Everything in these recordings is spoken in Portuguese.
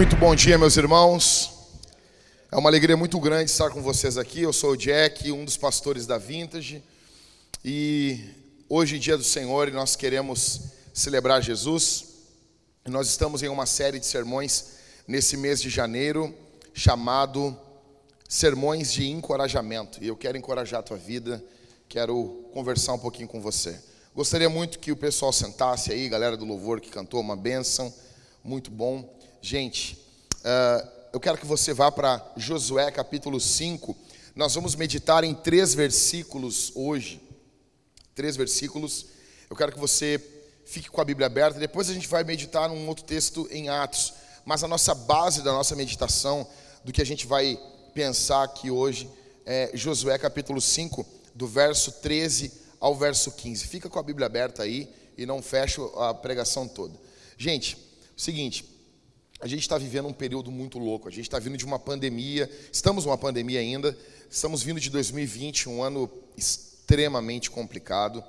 Muito bom dia, meus irmãos. É uma alegria muito grande estar com vocês aqui. Eu sou o Jack, um dos pastores da Vintage. E hoje é dia do Senhor e nós queremos celebrar Jesus. Nós estamos em uma série de sermões nesse mês de janeiro chamado Sermões de Encorajamento. E eu quero encorajar a tua vida, quero conversar um pouquinho com você. Gostaria muito que o pessoal sentasse aí, galera do louvor que cantou uma bênção, muito bom. Gente, uh, eu quero que você vá para Josué capítulo 5. Nós vamos meditar em três versículos hoje. Três versículos. Eu quero que você fique com a Bíblia aberta. Depois a gente vai meditar num outro texto em Atos. Mas a nossa base da nossa meditação, do que a gente vai pensar aqui hoje, é Josué capítulo 5, do verso 13 ao verso 15. Fica com a Bíblia aberta aí e não fecha a pregação toda. Gente, seguinte, a gente está vivendo um período muito louco. A gente está vindo de uma pandemia, estamos numa pandemia ainda. Estamos vindo de 2020, um ano extremamente complicado.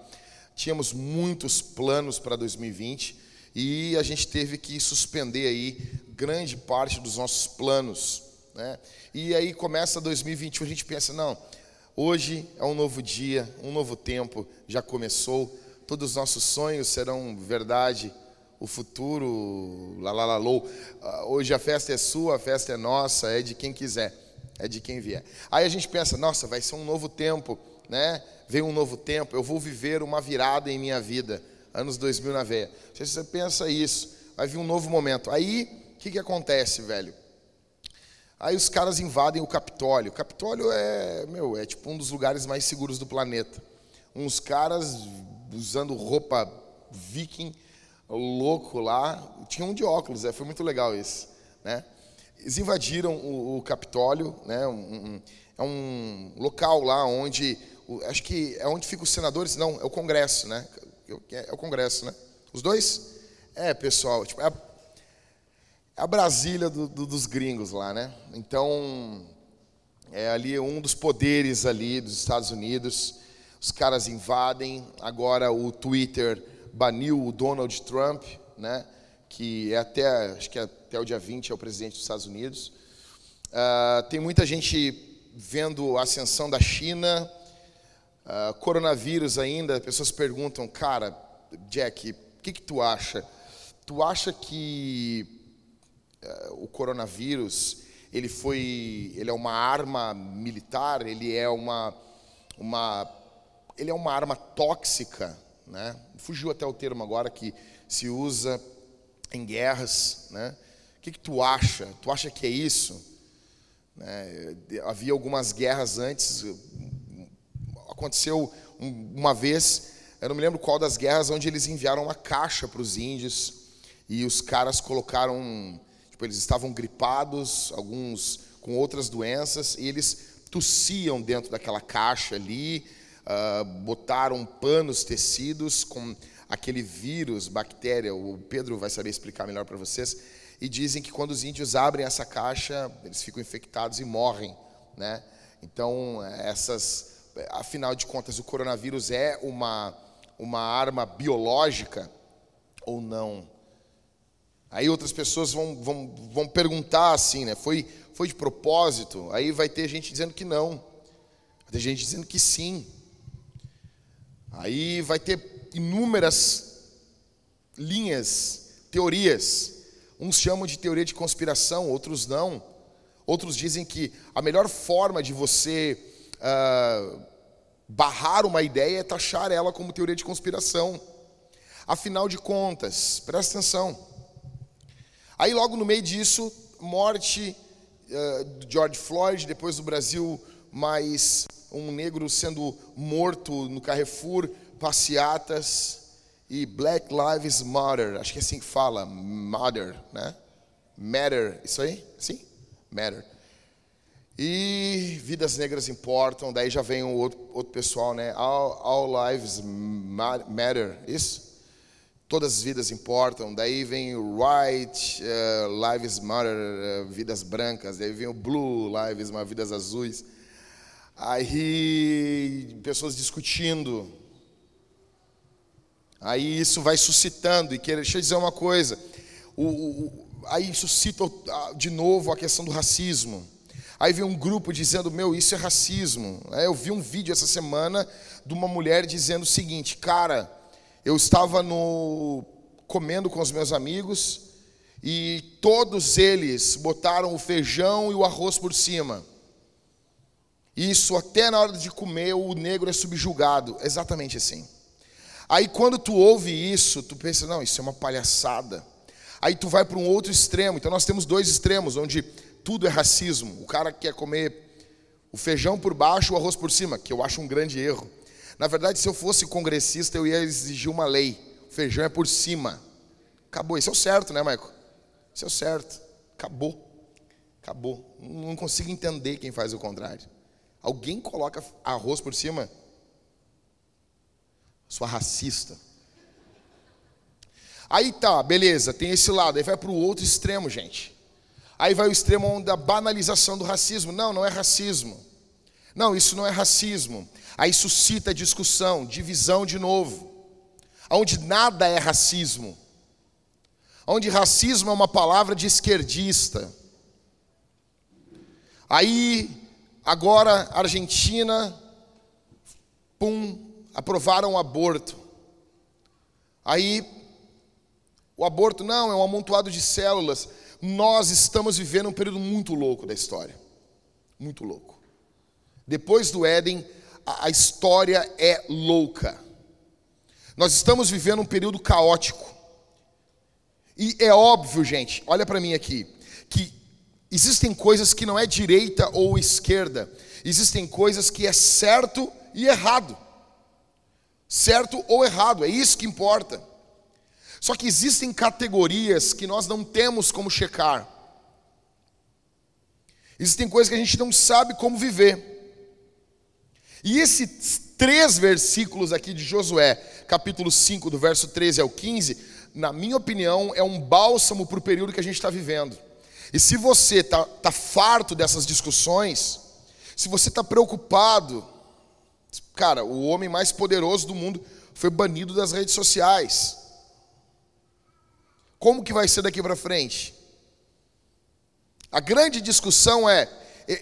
Tínhamos muitos planos para 2020 e a gente teve que suspender aí grande parte dos nossos planos, né? E aí começa 2021, a gente pensa, não, hoje é um novo dia, um novo tempo já começou. Todos os nossos sonhos serão verdade o futuro, lá, lá, lá, lou. Ah, hoje a festa é sua, a festa é nossa, é de quem quiser, é de quem vier. Aí a gente pensa, nossa, vai ser um novo tempo, né? Vem um novo tempo, eu vou viver uma virada em minha vida, anos 2000 na veia. Você pensa isso, vai vir um novo momento. Aí, o que, que acontece, velho? Aí os caras invadem o Capitólio. O Capitólio é, meu, é tipo um dos lugares mais seguros do planeta. Uns caras usando roupa viking, louco lá, tinha um de óculos, é, foi muito legal isso, né? Eles invadiram o, o Capitólio, né? Um, um, é um local lá onde, acho que é onde ficam os senadores, não, é o Congresso, né? É, é o Congresso, né? Os dois? É, pessoal, tipo, é, a, é a Brasília do, do, dos gringos lá, né? Então, é ali um dos poderes ali dos Estados Unidos. Os caras invadem. Agora o Twitter baniu o Donald Trump, né, que é até, acho que é até o dia 20 é o presidente dos Estados Unidos. Uh, tem muita gente vendo a ascensão da China, uh, coronavírus ainda, pessoas perguntam, cara, Jack, o que, que tu acha? Tu acha que uh, o coronavírus ele foi, ele é uma arma militar, ele é uma, uma, ele é uma arma tóxica, né? Fugiu até o termo agora que se usa em guerras, né? O que, que tu acha? Tu acha que é isso? Né? Havia algumas guerras antes. Aconteceu uma vez, eu não me lembro qual das guerras, onde eles enviaram uma caixa para os índios e os caras colocaram, tipo, eles estavam gripados, alguns com outras doenças, e eles tossiam dentro daquela caixa ali, uh, botaram panos tecidos com aquele vírus, bactéria, o Pedro vai saber explicar melhor para vocês, e dizem que quando os índios abrem essa caixa, eles ficam infectados e morrem, né? Então, essas, afinal de contas, o coronavírus é uma, uma arma biológica ou não? Aí outras pessoas vão, vão, vão perguntar assim, né? Foi, foi de propósito? Aí vai ter gente dizendo que não. Vai ter gente dizendo que sim. Aí vai ter inúmeras linhas, teorias. Uns chamam de teoria de conspiração, outros não. Outros dizem que a melhor forma de você uh, barrar uma ideia é taxar ela como teoria de conspiração. Afinal de contas, presta atenção. Aí, logo no meio disso, morte uh, de George Floyd, depois do Brasil mais um negro sendo morto no Carrefour, passeatas e Black Lives Matter, acho que é assim que fala, Matter, né? Matter, isso aí? Sim? Matter. E vidas negras importam, daí já vem o outro, outro pessoal, né? All, all lives matter, isso? Todas as vidas importam. Daí vem o white uh, lives matter, uh, vidas brancas. Daí vem o blue lives vidas azuis. Aí, pessoas discutindo. Aí isso vai suscitando. E deixa eu dizer uma coisa: o, o, aí isso cita ah, de novo a questão do racismo. Aí vem um grupo dizendo: Meu, isso é racismo. É, eu vi um vídeo essa semana de uma mulher dizendo o seguinte: Cara, eu estava no comendo com os meus amigos e todos eles botaram o feijão e o arroz por cima. Isso até na hora de comer o negro é subjugado, exatamente assim. Aí quando tu ouve isso, tu pensa, não, isso é uma palhaçada. Aí tu vai para um outro extremo. Então nós temos dois extremos, onde tudo é racismo. O cara quer comer o feijão por baixo, o arroz por cima, que eu acho um grande erro. Na verdade, se eu fosse congressista, eu ia exigir uma lei. O feijão é por cima. Acabou. Isso é o certo, né, Maico? Isso é o certo. Acabou. Acabou. Não consigo entender quem faz o contrário. Alguém coloca arroz por cima? Sua racista. Aí tá, beleza, tem esse lado. Aí vai para o outro extremo, gente. Aí vai o extremo da banalização do racismo. Não, não é racismo. Não, isso não é racismo. Aí suscita discussão, divisão de novo. Onde nada é racismo. Onde racismo é uma palavra de esquerdista. Aí Agora, Argentina, pum, aprovaram o aborto. Aí, o aborto não, é um amontoado de células. Nós estamos vivendo um período muito louco da história. Muito louco. Depois do Éden, a, a história é louca. Nós estamos vivendo um período caótico. E é óbvio, gente, olha para mim aqui, que Existem coisas que não é direita ou esquerda. Existem coisas que é certo e errado. Certo ou errado, é isso que importa. Só que existem categorias que nós não temos como checar. Existem coisas que a gente não sabe como viver. E esses três versículos aqui de Josué, capítulo 5, do verso 13 ao 15, na minha opinião, é um bálsamo para o período que a gente está vivendo. E se você está tá farto dessas discussões, se você está preocupado, cara, o homem mais poderoso do mundo foi banido das redes sociais. Como que vai ser daqui para frente? A grande discussão é,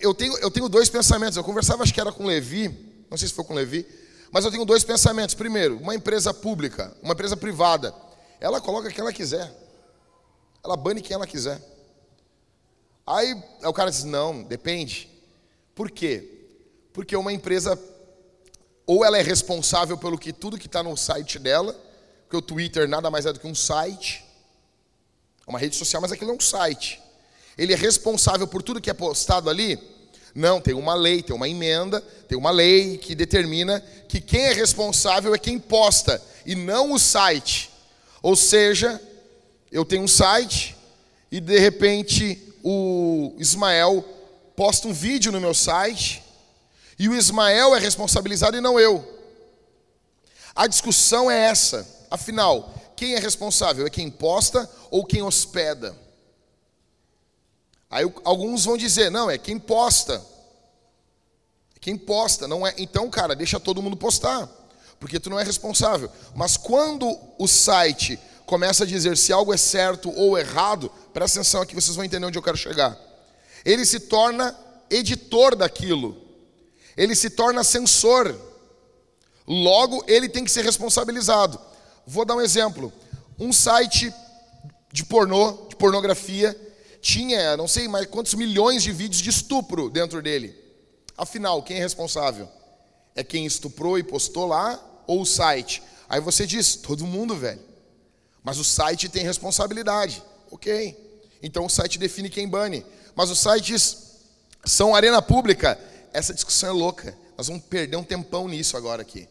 eu tenho, eu tenho dois pensamentos. Eu conversava, acho que era com Levi, não sei se foi com Levi, mas eu tenho dois pensamentos. Primeiro, uma empresa pública, uma empresa privada, ela coloca quem ela quiser, ela bane quem ela quiser. Aí o cara diz: não, depende. Por quê? Porque uma empresa, ou ela é responsável pelo que tudo que está no site dela, porque o Twitter nada mais é do que um site, é uma rede social, mas aquilo é um site. Ele é responsável por tudo que é postado ali? Não, tem uma lei, tem uma emenda, tem uma lei que determina que quem é responsável é quem posta e não o site. Ou seja, eu tenho um site e de repente o Ismael posta um vídeo no meu site e o Ismael é responsabilizado e não eu. A discussão é essa. Afinal, quem é responsável? É quem posta ou quem hospeda? Aí alguns vão dizer, não, é quem posta. É quem posta, não é. Então, cara, deixa todo mundo postar, porque tu não é responsável. Mas quando o site começa a dizer se algo é certo ou errado, presta atenção aqui, vocês vão entender onde eu quero chegar. Ele se torna editor daquilo, ele se torna censor, logo ele tem que ser responsabilizado. Vou dar um exemplo: um site de pornô, de pornografia, tinha não sei mais quantos milhões de vídeos de estupro dentro dele. Afinal, quem é responsável? É quem estuprou e postou lá ou o site? Aí você diz, todo mundo, velho. Mas o site tem responsabilidade. Ok. Então o site define quem bane. Mas os sites são arena pública. Essa discussão é louca. Nós vamos perder um tempão nisso agora aqui.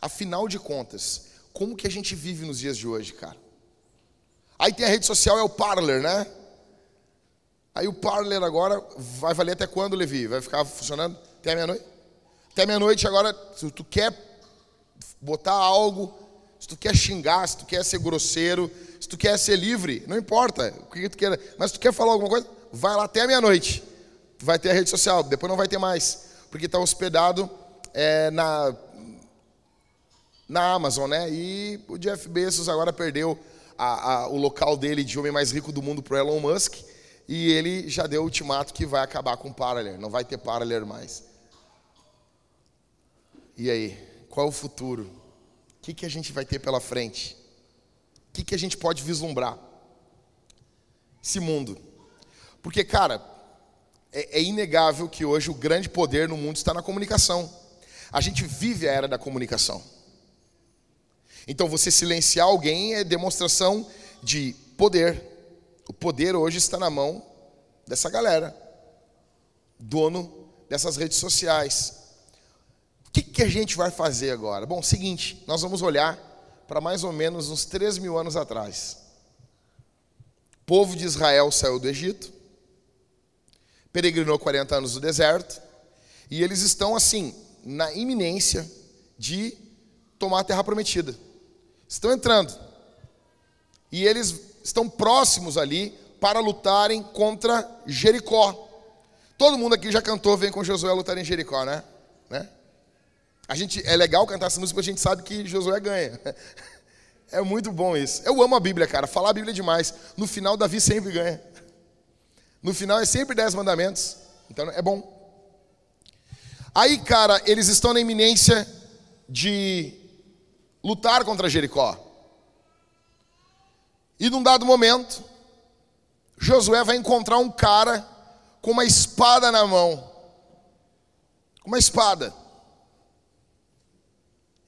Afinal de contas, como que a gente vive nos dias de hoje, cara? Aí tem a rede social, é o Parler, né? Aí o Parler agora vai valer até quando, Levi? Vai ficar funcionando até meia-noite? Até meia-noite agora, se tu quer botar algo se tu quer xingar, se tu quer ser grosseiro, se tu quer ser livre, não importa o que tu queira, mas se tu quer falar alguma coisa, vai lá até a meia-noite. Vai ter a rede social, depois não vai ter mais, porque está hospedado é, na, na Amazon, né? E o Jeff Bezos agora perdeu a, a, o local dele de homem mais rico do mundo para Elon Musk e ele já deu o ultimato que vai acabar com o Parler, não vai ter Parler mais. E aí, qual é o futuro? O que, que a gente vai ter pela frente? O que, que a gente pode vislumbrar? Esse mundo. Porque, cara, é, é inegável que hoje o grande poder no mundo está na comunicação. A gente vive a era da comunicação. Então, você silenciar alguém é demonstração de poder. O poder hoje está na mão dessa galera, dono dessas redes sociais. O que, que a gente vai fazer agora? Bom, seguinte, nós vamos olhar para mais ou menos uns 3 mil anos atrás. O povo de Israel saiu do Egito, peregrinou 40 anos no deserto, e eles estão assim, na iminência de tomar a terra prometida. Estão entrando. E eles estão próximos ali para lutarem contra Jericó. Todo mundo aqui já cantou Vem com Josué lutar em Jericó, né? né? A gente, é legal cantar essa música porque a gente sabe que Josué ganha. É muito bom isso. Eu amo a Bíblia, cara. Falar a Bíblia é demais. No final, Davi sempre ganha. No final é sempre dez mandamentos. Então é bom. Aí, cara, eles estão na iminência de lutar contra Jericó. E num dado momento, Josué vai encontrar um cara com uma espada na mão. Uma espada.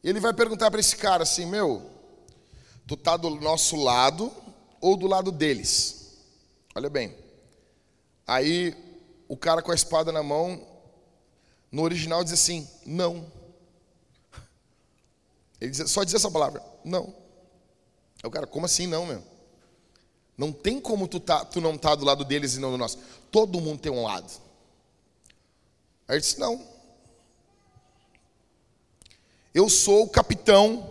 Ele vai perguntar para esse cara assim: Meu, tu tá do nosso lado ou do lado deles? Olha bem. Aí o cara com a espada na mão, no original diz assim: Não. Ele só diz essa palavra: Não. Aí o cara, como assim não, meu? Não tem como tu, tá, tu não tá do lado deles e não do nosso. Todo mundo tem um lado. Aí ele disse: Não. Eu sou o capitão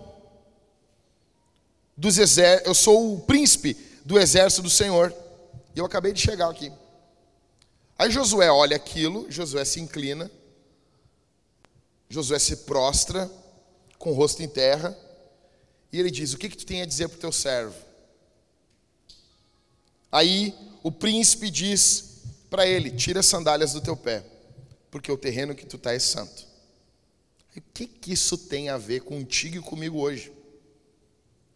dos exércitos, eu sou o príncipe do exército do Senhor. E eu acabei de chegar aqui. Aí Josué olha aquilo, Josué se inclina, Josué se prostra, com o rosto em terra, e ele diz: O que, que tu tem a dizer para o teu servo? Aí o príncipe diz para ele: Tira as sandálias do teu pé, porque o terreno que tu está é santo. O que, que isso tem a ver contigo e comigo hoje?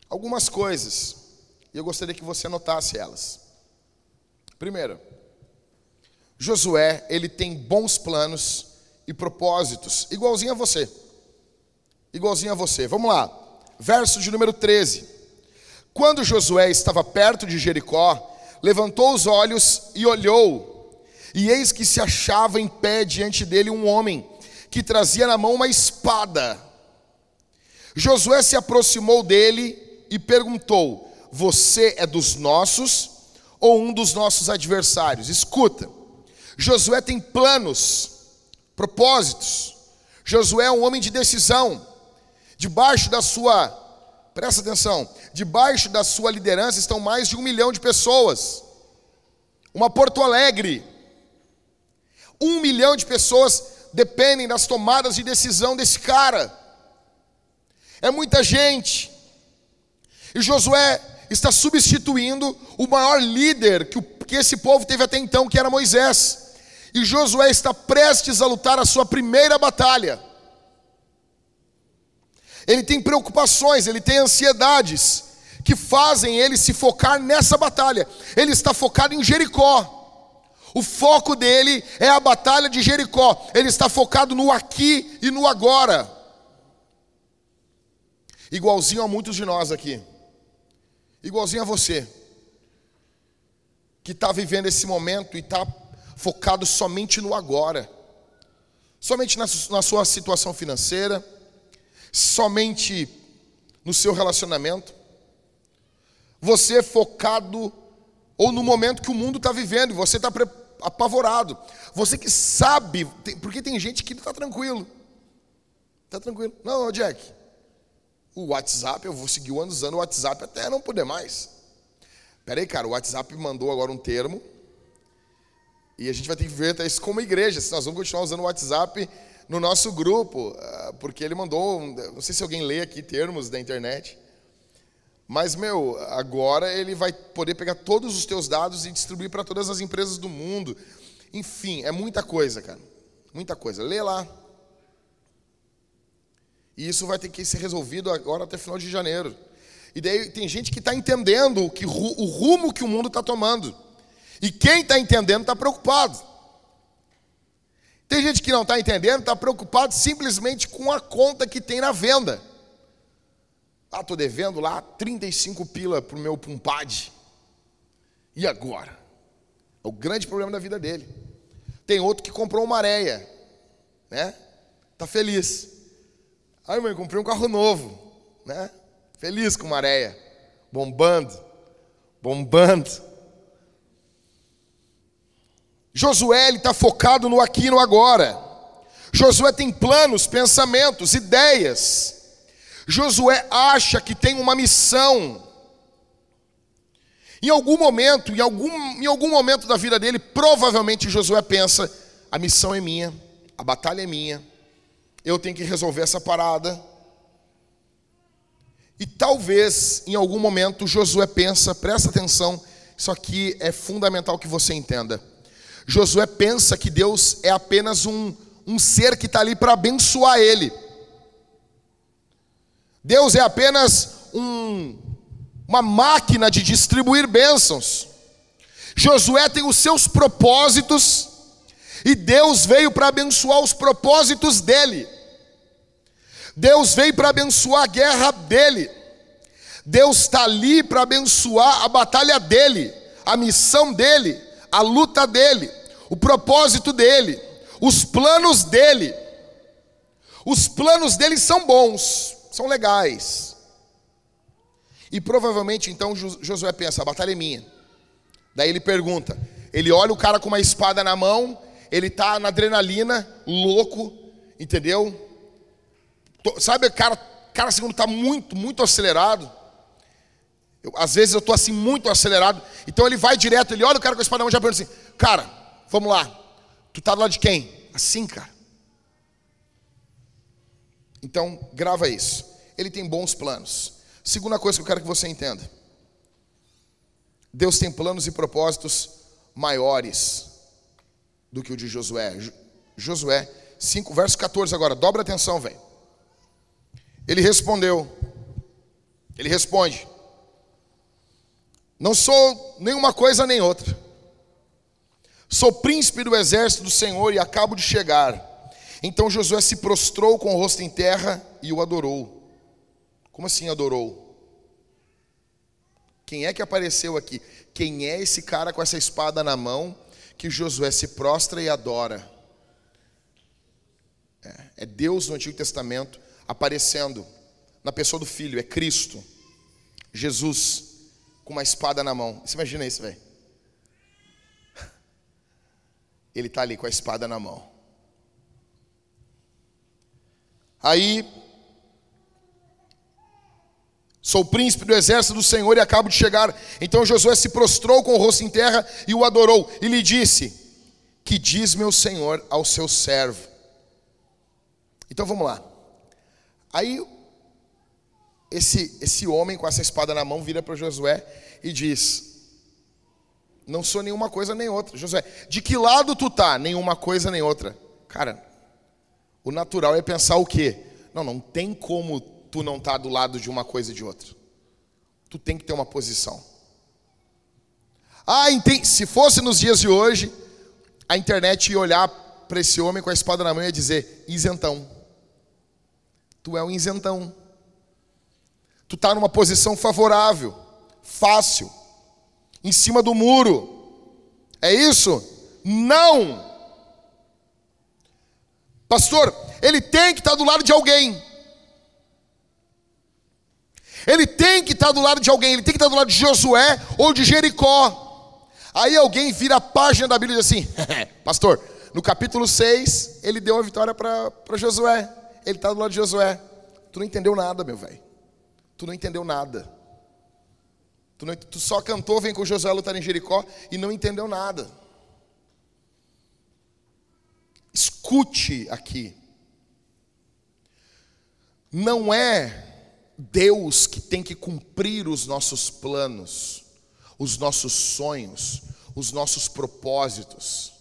Algumas coisas, e eu gostaria que você anotasse elas. Primeiro, Josué, ele tem bons planos e propósitos, igualzinho a você. Igualzinho a você. Vamos lá. Verso de número 13. Quando Josué estava perto de Jericó, levantou os olhos e olhou, e eis que se achava em pé diante dele um homem que trazia na mão uma espada. Josué se aproximou dele e perguntou: Você é dos nossos ou um dos nossos adversários? Escuta, Josué tem planos, propósitos. Josué é um homem de decisão. Debaixo da sua, presta atenção, debaixo da sua liderança estão mais de um milhão de pessoas. Uma Porto Alegre. Um milhão de pessoas dependem das tomadas de decisão desse cara. É muita gente. E Josué está substituindo o maior líder que, o, que esse povo teve até então, que era Moisés. E Josué está prestes a lutar a sua primeira batalha. Ele tem preocupações, ele tem ansiedades que fazem ele se focar nessa batalha. Ele está focado em Jericó. O foco dele é a batalha de Jericó. Ele está focado no aqui e no agora. Igualzinho a muitos de nós aqui. Igualzinho a você. Que está vivendo esse momento e está focado somente no agora. Somente na, na sua situação financeira somente no seu relacionamento, você é focado ou no momento que o mundo está vivendo, você está apavorado, você que sabe, porque tem gente que está tranquilo, está tranquilo, não, Jack, o WhatsApp, eu vou seguir usando o WhatsApp até não poder mais. Peraí, cara, o WhatsApp mandou agora um termo, e a gente vai ter que ver isso como igreja, se nós vamos continuar usando o WhatsApp no nosso grupo, ah, porque ele mandou, não sei se alguém lê aqui termos da internet, Mas, meu, agora ele vai poder pegar todos os teus dados e distribuir para todas as empresas do mundo. Enfim, é muita coisa, cara. Muita coisa. Lê lá. E isso vai ter que ser resolvido agora até final de janeiro. E daí tem gente que está entendendo que, o rumo que o mundo está tomando. E quem está entendendo está preocupado. Tem gente que não está entendendo, está preocupado simplesmente com a conta que tem na venda. Ah, estou devendo lá 35 pila para o meu pumpad. E agora? É o grande problema da vida dele. Tem outro que comprou uma areia, né? Tá feliz. Ai, mãe, comprei um carro novo, né? Feliz com uma areia, bombando, bombando. Josué está focado no aqui e no agora. Josué tem planos, pensamentos, ideias. Josué acha que tem uma missão. Em algum momento, em algum, em algum momento da vida dele, provavelmente Josué pensa: a missão é minha, a batalha é minha, eu tenho que resolver essa parada. E talvez, em algum momento, Josué pensa, presta atenção, isso aqui é fundamental que você entenda. Josué pensa que Deus é apenas um, um ser que está ali para abençoar ele. Deus é apenas um, uma máquina de distribuir bênçãos. Josué tem os seus propósitos e Deus veio para abençoar os propósitos dele. Deus veio para abençoar a guerra dele. Deus está ali para abençoar a batalha dele, a missão dele, a luta dele, o propósito dele, os planos dele. Os planos dele são bons, são legais. E provavelmente então Josué pensa: a batalha é minha. Daí ele pergunta, ele olha o cara com uma espada na mão, ele tá na adrenalina, louco, entendeu? Sabe, cara, cara segundo tá muito, muito acelerado. Eu, às vezes eu tô assim muito acelerado. Então ele vai direto, ele olha o cara com a espada na mão e já pergunta assim: "Cara, vamos lá. Tu tá do lado de quem?" Assim, cara. Então, grava isso. Ele tem bons planos. Segunda coisa que eu quero que você entenda. Deus tem planos e propósitos maiores do que o de Josué. Josué 5, verso 14 agora. Dobra atenção, velho. Ele respondeu. Ele responde: Não sou nenhuma coisa nem outra. Sou príncipe do exército do Senhor e acabo de chegar. Então Josué se prostrou com o rosto em terra e o adorou. Como assim adorou? Quem é que apareceu aqui? Quem é esse cara com essa espada na mão que Josué se prostra e adora? É, é Deus no Antigo Testamento aparecendo na pessoa do Filho, é Cristo, Jesus, com uma espada na mão. Você imagina isso, velho? Ele está ali com a espada na mão. Aí, sou príncipe do exército do Senhor e acabo de chegar. Então Josué se prostrou com o rosto em terra e o adorou. E lhe disse: Que diz meu Senhor ao seu servo? Então vamos lá. Aí, esse, esse homem com essa espada na mão vira para Josué e diz: Não sou nenhuma coisa nem outra. Josué, de que lado tu tá? Nenhuma coisa nem outra. Cara, o natural é pensar o quê? Não, não tem como tu não estar tá do lado de uma coisa e de outra. Tu tem que ter uma posição. Ah, se fosse nos dias de hoje, a internet ia olhar para esse homem com a espada na mão e ia dizer: isentão. Tu é um isentão. Tu está numa posição favorável, fácil, em cima do muro. É isso? Não! Pastor, ele tem que estar do lado de alguém. Ele tem que estar do lado de alguém, ele tem que estar do lado de Josué ou de Jericó. Aí alguém vira a página da Bíblia e diz assim: Pastor, no capítulo 6, ele deu a vitória para Josué. Ele está do lado de Josué. Tu não entendeu nada, meu velho. Tu não entendeu nada. Tu, não, tu só cantou, vem com Josué lutar em Jericó e não entendeu nada. Escute aqui. Não é Deus que tem que cumprir os nossos planos, os nossos sonhos, os nossos propósitos.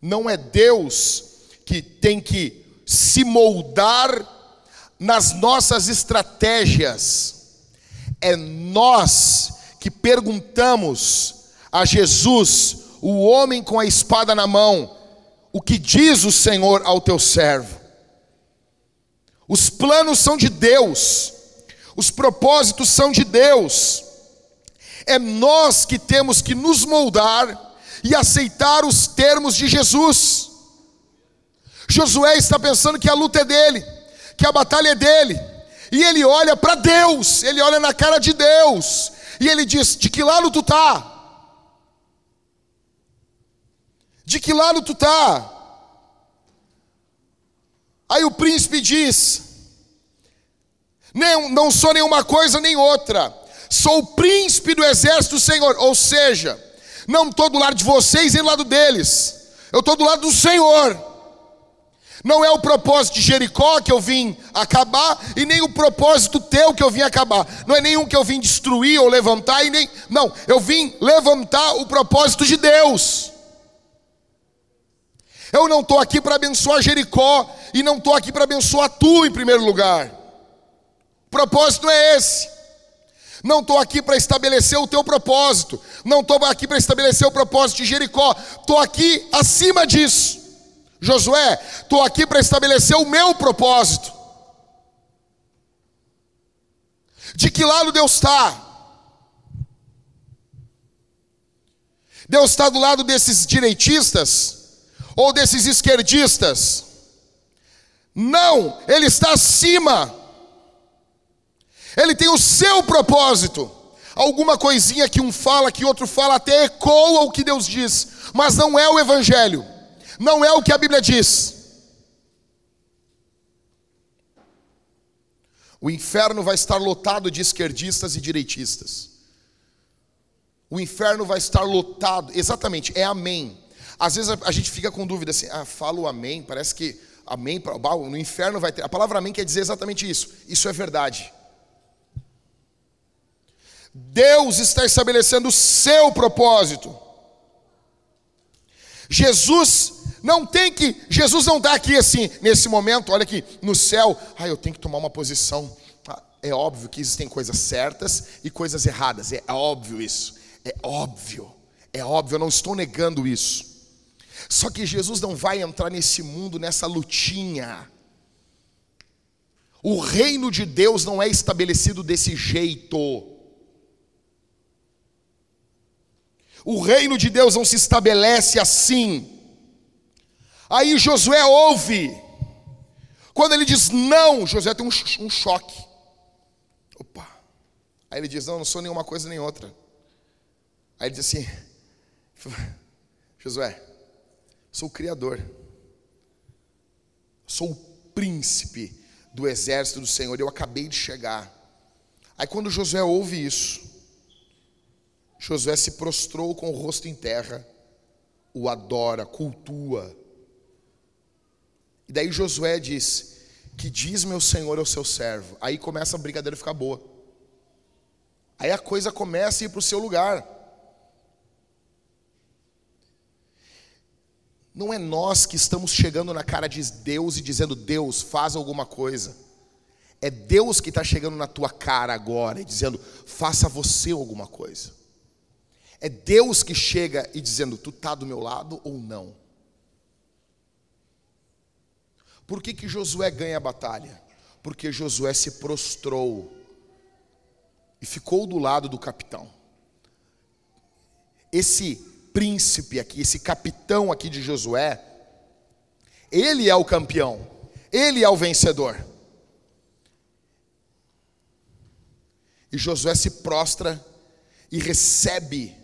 Não é Deus que tem que se moldar nas nossas estratégias. É nós que perguntamos a Jesus, o homem com a espada na mão, o que diz o Senhor ao teu servo. Os planos são de Deus, os propósitos são de Deus. É nós que temos que nos moldar e aceitar os termos de Jesus. Josué está pensando que a luta é dele, que a batalha é dele, e ele olha para Deus, ele olha na cara de Deus, e ele diz: De que lado tu tá? De que lado tu tá? Aí o príncipe diz: nem, Não sou nenhuma coisa nem outra, sou o príncipe do exército do Senhor. Ou seja, não estou do lado de vocês e do lado deles, eu estou do lado do Senhor. Não é o propósito de Jericó que eu vim acabar, e nem o propósito teu que eu vim acabar. Não é nenhum que eu vim destruir ou levantar, e nem. Não, eu vim levantar o propósito de Deus. Eu não estou aqui para abençoar Jericó, e não estou aqui para abençoar tu em primeiro lugar. O propósito é esse. Não estou aqui para estabelecer o teu propósito. Não estou aqui para estabelecer o propósito de Jericó. Estou aqui acima disso. Josué, estou aqui para estabelecer o meu propósito. De que lado Deus está? Deus está do lado desses direitistas ou desses esquerdistas? Não, Ele está acima. Ele tem o seu propósito. Alguma coisinha que um fala, que outro fala, até ecoa o que Deus diz, mas não é o Evangelho. Não é o que a Bíblia diz. O inferno vai estar lotado de esquerdistas e direitistas. O inferno vai estar lotado, exatamente, é amém. Às vezes a, a gente fica com dúvida assim, ah, falo amém, parece que amém, no inferno vai ter. A palavra amém quer dizer exatamente isso. Isso é verdade. Deus está estabelecendo o seu propósito. Jesus não tem que, Jesus não está aqui assim, nesse momento, olha aqui, no céu, ah, eu tenho que tomar uma posição. Ah, é óbvio que existem coisas certas e coisas erradas, é óbvio isso, é óbvio, é óbvio, eu não estou negando isso. Só que Jesus não vai entrar nesse mundo, nessa lutinha. O reino de Deus não é estabelecido desse jeito. O reino de Deus não se estabelece assim. Aí Josué ouve. Quando ele diz não, Josué tem um, um choque. Opa. Aí ele diz: Não, não sou nenhuma coisa nem outra. Aí ele diz assim: Josué, sou o Criador, sou o príncipe do exército do Senhor, eu acabei de chegar. Aí quando Josué ouve isso, Josué se prostrou com o rosto em terra, o adora, cultua, e daí Josué diz: Que diz meu senhor ao seu servo. Aí começa a brincadeira ficar boa. Aí a coisa começa a ir para o seu lugar. Não é nós que estamos chegando na cara de Deus e dizendo: Deus, faz alguma coisa. É Deus que está chegando na tua cara agora e dizendo: faça você alguma coisa. É Deus que chega e dizendo: tu está do meu lado ou não? Por que, que Josué ganha a batalha? Porque Josué se prostrou e ficou do lado do capitão. Esse príncipe aqui, esse capitão aqui de Josué, ele é o campeão, ele é o vencedor. E Josué se prostra e recebe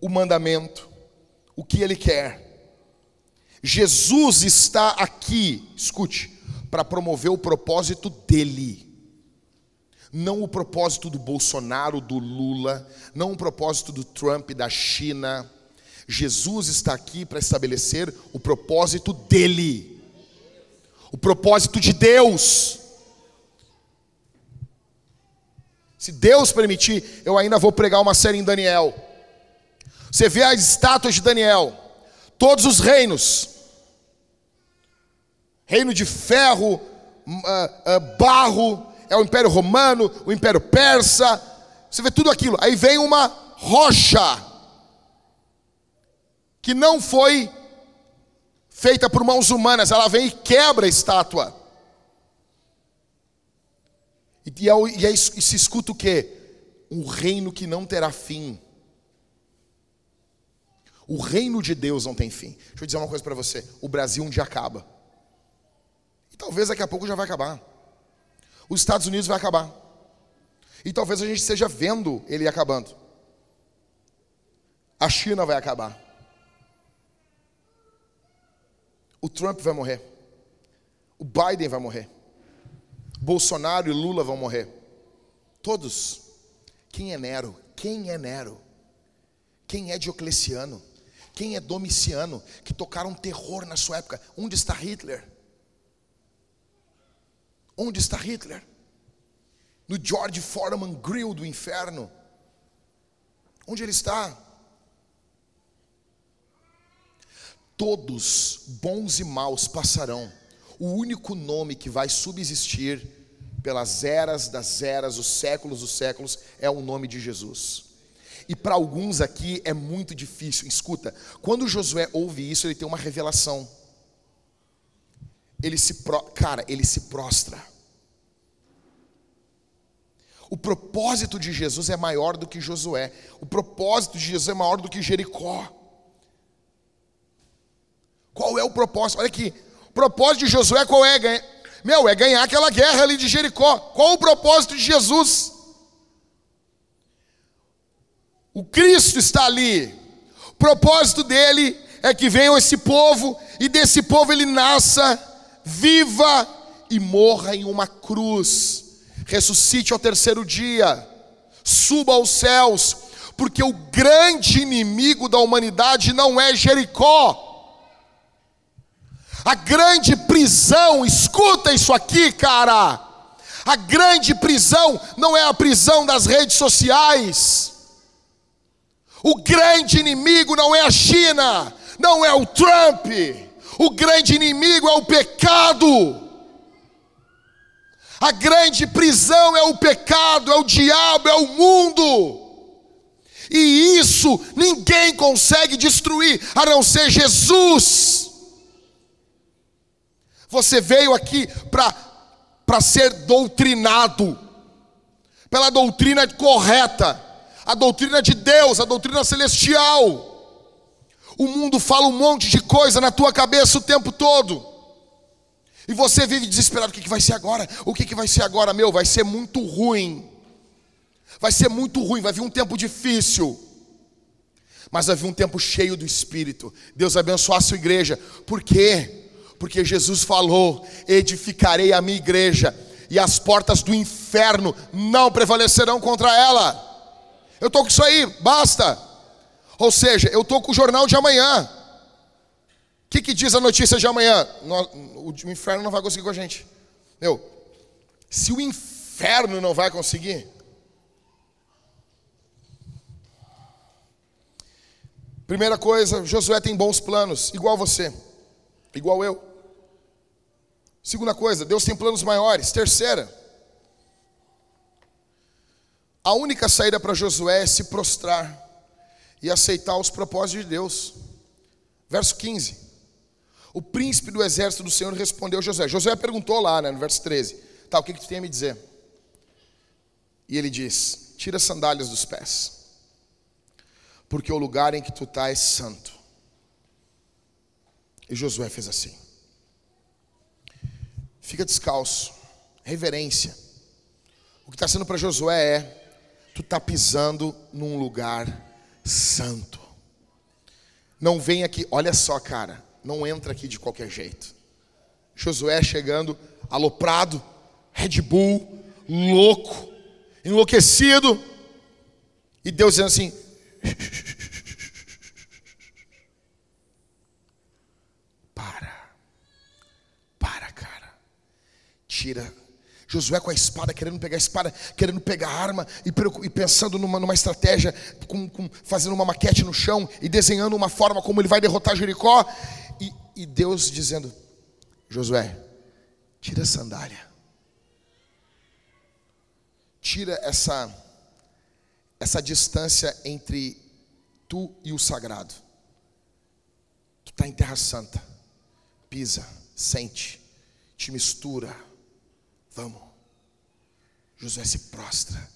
o mandamento, o que ele quer. Jesus está aqui, escute, para promover o propósito dele. Não o propósito do Bolsonaro, do Lula, não o propósito do Trump, da China. Jesus está aqui para estabelecer o propósito dele, o propósito de Deus. Se Deus permitir, eu ainda vou pregar uma série em Daniel. Você vê as estátuas de Daniel, todos os reinos, reino de ferro, uh, uh, barro, é o Império Romano, o Império Persa, você vê tudo aquilo. Aí vem uma rocha, que não foi feita por mãos humanas, ela vem e quebra a estátua. E, e, e, e se escuta o que? Um reino que não terá fim. O reino de Deus não tem fim. Deixa eu dizer uma coisa para você: o Brasil um dia acaba. E talvez daqui a pouco já vai acabar. Os Estados Unidos vai acabar. E talvez a gente esteja vendo ele acabando. A China vai acabar. O Trump vai morrer. O Biden vai morrer. Bolsonaro e Lula vão morrer. Todos. Quem é Nero? Quem é Nero? Quem é Diocleciano? Quem é Domiciano? Que tocaram terror na sua época. Onde está Hitler? Onde está Hitler? No George Foreman Grill do inferno. Onde ele está? Todos, bons e maus, passarão. O único nome que vai subsistir pelas eras das eras, os séculos dos séculos, é o nome de Jesus. E para alguns aqui é muito difícil. Escuta, quando Josué ouve isso, ele tem uma revelação. Ele se pro... cara, ele se prostra. O propósito de Jesus é maior do que Josué. O propósito de Jesus é maior do que Jericó. Qual é o propósito? Olha aqui. O propósito de Josué qual é? Meu, é ganhar aquela guerra ali de Jericó. Qual o propósito de Jesus? O Cristo está ali. O propósito dele é que venha esse povo e desse povo ele nasça, viva e morra em uma cruz. Ressuscite ao terceiro dia, suba aos céus, porque o grande inimigo da humanidade não é Jericó. A grande prisão, escuta isso aqui, cara. A grande prisão não é a prisão das redes sociais. O grande inimigo não é a China, não é o Trump. O grande inimigo é o pecado. A grande prisão é o pecado, é o diabo, é o mundo. E isso ninguém consegue destruir a não ser Jesus. Você veio aqui para ser doutrinado pela doutrina correta a doutrina de Deus, a doutrina celestial. O mundo fala um monte de coisa na tua cabeça o tempo todo. E você vive desesperado: o que, vai ser agora? O que, que vai ser agora? Meu, vai ser muito ruim. Vai ser muito ruim, vai vir um tempo difícil. Mas vai vir um tempo cheio do Espírito. Deus abençoe a sua igreja. Por quê? Porque Jesus falou: edificarei a minha igreja, e as portas do inferno não prevalecerão contra ela. Eu estou com isso aí, basta. Ou seja, eu estou com o jornal de amanhã. O que, que diz a notícia de amanhã? O inferno não vai conseguir com a gente. Meu, se o inferno não vai conseguir. Primeira coisa, Josué tem bons planos, igual você, igual eu. Segunda coisa, Deus tem planos maiores. Terceira, a única saída para Josué é se prostrar e aceitar os propósitos de Deus. Verso 15. O príncipe do exército do Senhor respondeu a Josué. Josué perguntou lá, né, no verso 13: Tá, o que, que tu tem a me dizer? E ele diz: Tira as sandálias dos pés, porque o lugar em que tu estás é santo. E Josué fez assim. Fica descalço, reverência. O que está sendo para Josué é: tu está pisando num lugar santo. Não vem aqui, olha só, cara, não entra aqui de qualquer jeito. Josué chegando, aloprado, Red Bull, louco, enlouquecido, e Deus dizendo assim: para, para, cara, tira, Josué com a espada, querendo pegar a espada, querendo pegar a arma e, e pensando numa, numa estratégia, com, com, fazendo uma maquete no chão e desenhando uma forma como ele vai derrotar Jericó. E, e Deus dizendo: Josué, tira a sandália, tira essa, essa distância entre tu e o sagrado. Tu está em terra santa, pisa, sente, te mistura Vamos. Josué se prostra.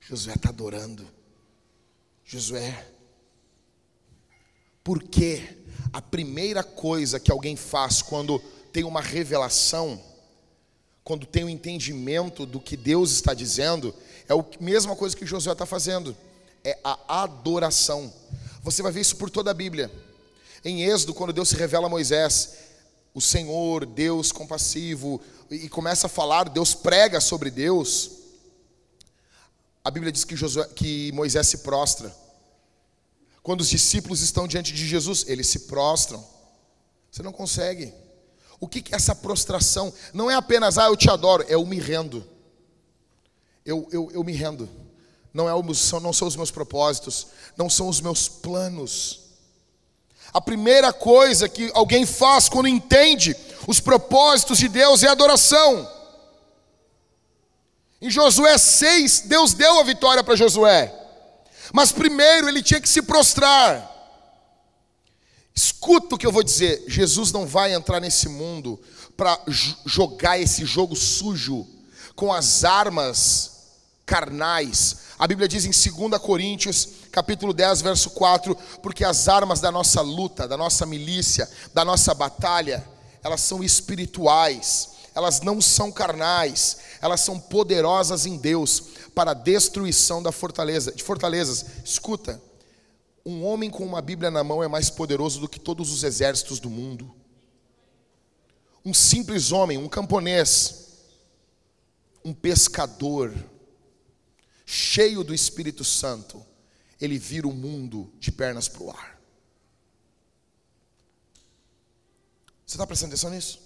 Josué está adorando. Josué. Porque a primeira coisa que alguém faz quando tem uma revelação, quando tem o um entendimento do que Deus está dizendo, é a mesma coisa que Josué está fazendo: é a adoração. Você vai ver isso por toda a Bíblia. Em Êxodo, quando Deus se revela a Moisés, o Senhor, Deus compassivo, e começa a falar, Deus prega sobre Deus, a Bíblia diz que, Josué, que Moisés se prostra. Quando os discípulos estão diante de Jesus, eles se prostram. Você não consegue. O que, é essa prostração? Não é apenas, ah, eu te adoro, é eu me rendo. Eu, eu, eu me rendo. Não, é, não são os meus propósitos, não são os meus planos. A primeira coisa que alguém faz quando entende os propósitos de Deus é adoração. Em Josué 6, Deus deu a vitória para Josué. Mas primeiro ele tinha que se prostrar. Escuta o que eu vou dizer: Jesus não vai entrar nesse mundo para jogar esse jogo sujo com as armas carnais. A Bíblia diz em 2 Coríntios capítulo 10, verso 4, porque as armas da nossa luta, da nossa milícia, da nossa batalha, elas são espirituais, elas não são carnais, elas são poderosas em Deus para a destruição da fortaleza, de fortalezas. Escuta, um homem com uma Bíblia na mão é mais poderoso do que todos os exércitos do mundo. Um simples homem, um camponês, um pescador, cheio do Espírito Santo, ele vira o mundo de pernas para o ar. Você está prestando atenção nisso?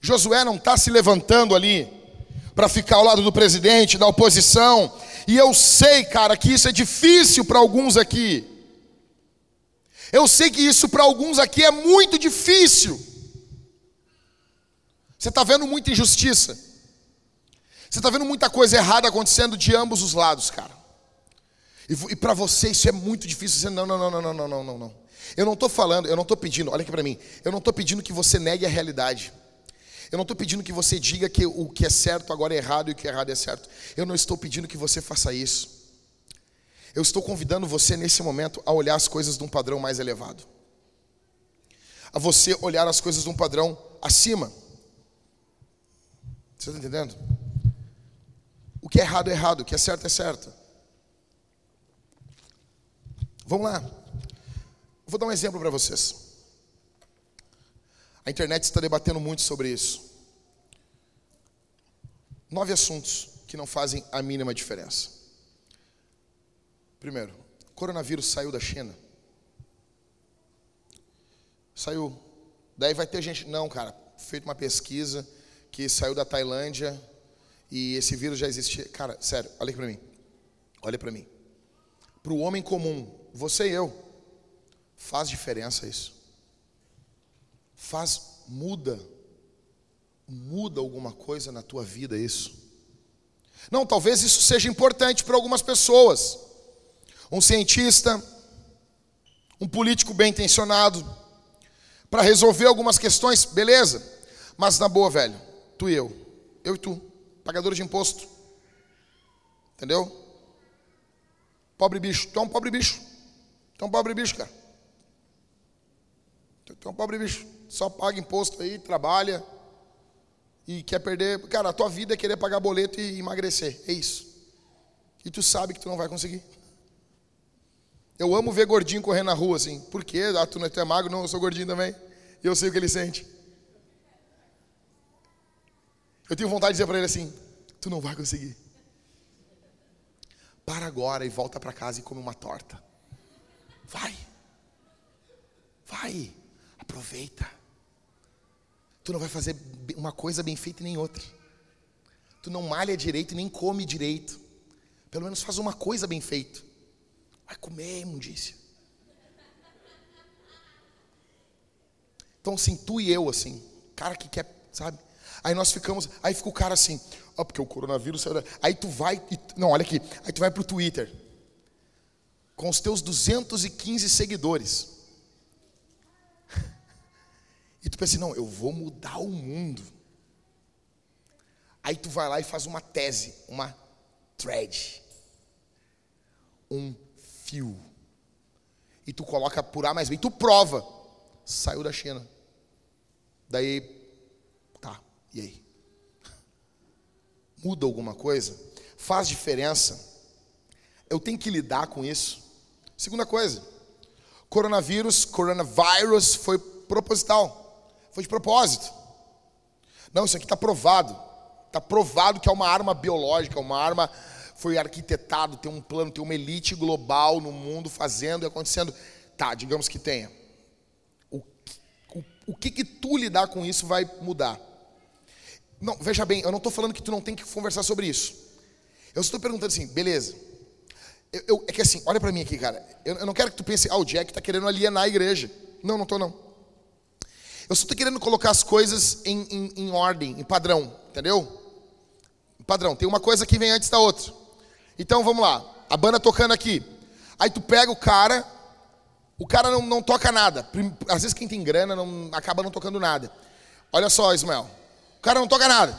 Josué não está se levantando ali para ficar ao lado do presidente, da oposição. E eu sei, cara, que isso é difícil para alguns aqui. Eu sei que isso para alguns aqui é muito difícil. Você está vendo muita injustiça. Você está vendo muita coisa errada acontecendo de ambos os lados, cara. E, e para você isso é muito difícil. Você, não, não, não, não, não, não, não, não. Eu não estou falando, eu não estou pedindo, olha aqui para mim. Eu não estou pedindo que você negue a realidade. Eu não estou pedindo que você diga que o que é certo agora é errado e o que é errado é certo. Eu não estou pedindo que você faça isso. Eu estou convidando você nesse momento a olhar as coisas de um padrão mais elevado. A você olhar as coisas de um padrão acima. Você está entendendo? O que é errado é errado, o que é certo é certo. Vamos lá. Vou dar um exemplo para vocês. A internet está debatendo muito sobre isso. Nove assuntos que não fazem a mínima diferença. Primeiro, o coronavírus saiu da China. Saiu. Daí vai ter gente, não, cara, feito uma pesquisa que saiu da Tailândia e esse vírus já existia. Cara, sério, olha aqui para mim. Olha para mim. Para o homem comum, você e eu, faz diferença isso. Faz, muda. Muda alguma coisa na tua vida isso. Não, talvez isso seja importante para algumas pessoas um cientista, um político bem intencionado, para resolver algumas questões, beleza, mas na boa, velho, tu e eu, eu e tu, pagador de imposto, entendeu? Pobre bicho, tu é um pobre bicho, tu é um pobre bicho, cara. Tu é um pobre bicho, só paga imposto aí, trabalha e quer perder. Cara, a tua vida é querer pagar boleto e emagrecer, é isso. E tu sabe que tu não vai conseguir. Eu amo ver gordinho correndo na rua assim. Por quê? Ah, tu não é magro? Não, eu sou gordinho também. E eu sei o que ele sente. Eu tenho vontade de dizer para ele assim: Tu não vai conseguir. Para agora e volta para casa e come uma torta. Vai. Vai. Aproveita. Tu não vai fazer uma coisa bem feita nem outra. Tu não malha direito nem come direito. Pelo menos faz uma coisa bem feita. Vai comer imundícia. Então, assim, tu e eu, assim, cara que quer, sabe? Aí nós ficamos, aí fica o cara assim, ó, oh, porque o coronavírus. Aí tu vai, não, olha aqui, aí tu vai pro Twitter, com os teus 215 seguidores. E tu pensa assim, não, eu vou mudar o mundo. Aí tu vai lá e faz uma tese, uma thread, um fio. E tu coloca por A mais B, e tu prova. Saiu da China. Daí, tá, e aí? Muda alguma coisa? Faz diferença? Eu tenho que lidar com isso. Segunda coisa, coronavírus, coronavírus foi proposital, foi de propósito. Não, isso aqui está provado. Está provado que é uma arma biológica, uma arma foi arquitetado, tem um plano, tem uma elite global no mundo fazendo e acontecendo. Tá, digamos que tenha. O, o, o que que tu lidar com isso vai mudar? Não, veja bem, eu não estou falando que tu não tem que conversar sobre isso. Eu estou perguntando assim, beleza. Eu, eu, é que assim, olha para mim aqui, cara. Eu, eu, não quero que tu pense, ah, o Jack está querendo alienar a igreja. Não, não estou não. Eu só estou querendo colocar as coisas em, em, em ordem, em padrão, entendeu? padrão. Tem uma coisa que vem antes da outra. Então vamos lá. A banda tocando aqui. Aí tu pega o cara, o cara não, não toca nada. Às vezes quem tem grana não, acaba não tocando nada. Olha só, Ismael. O cara não toca nada.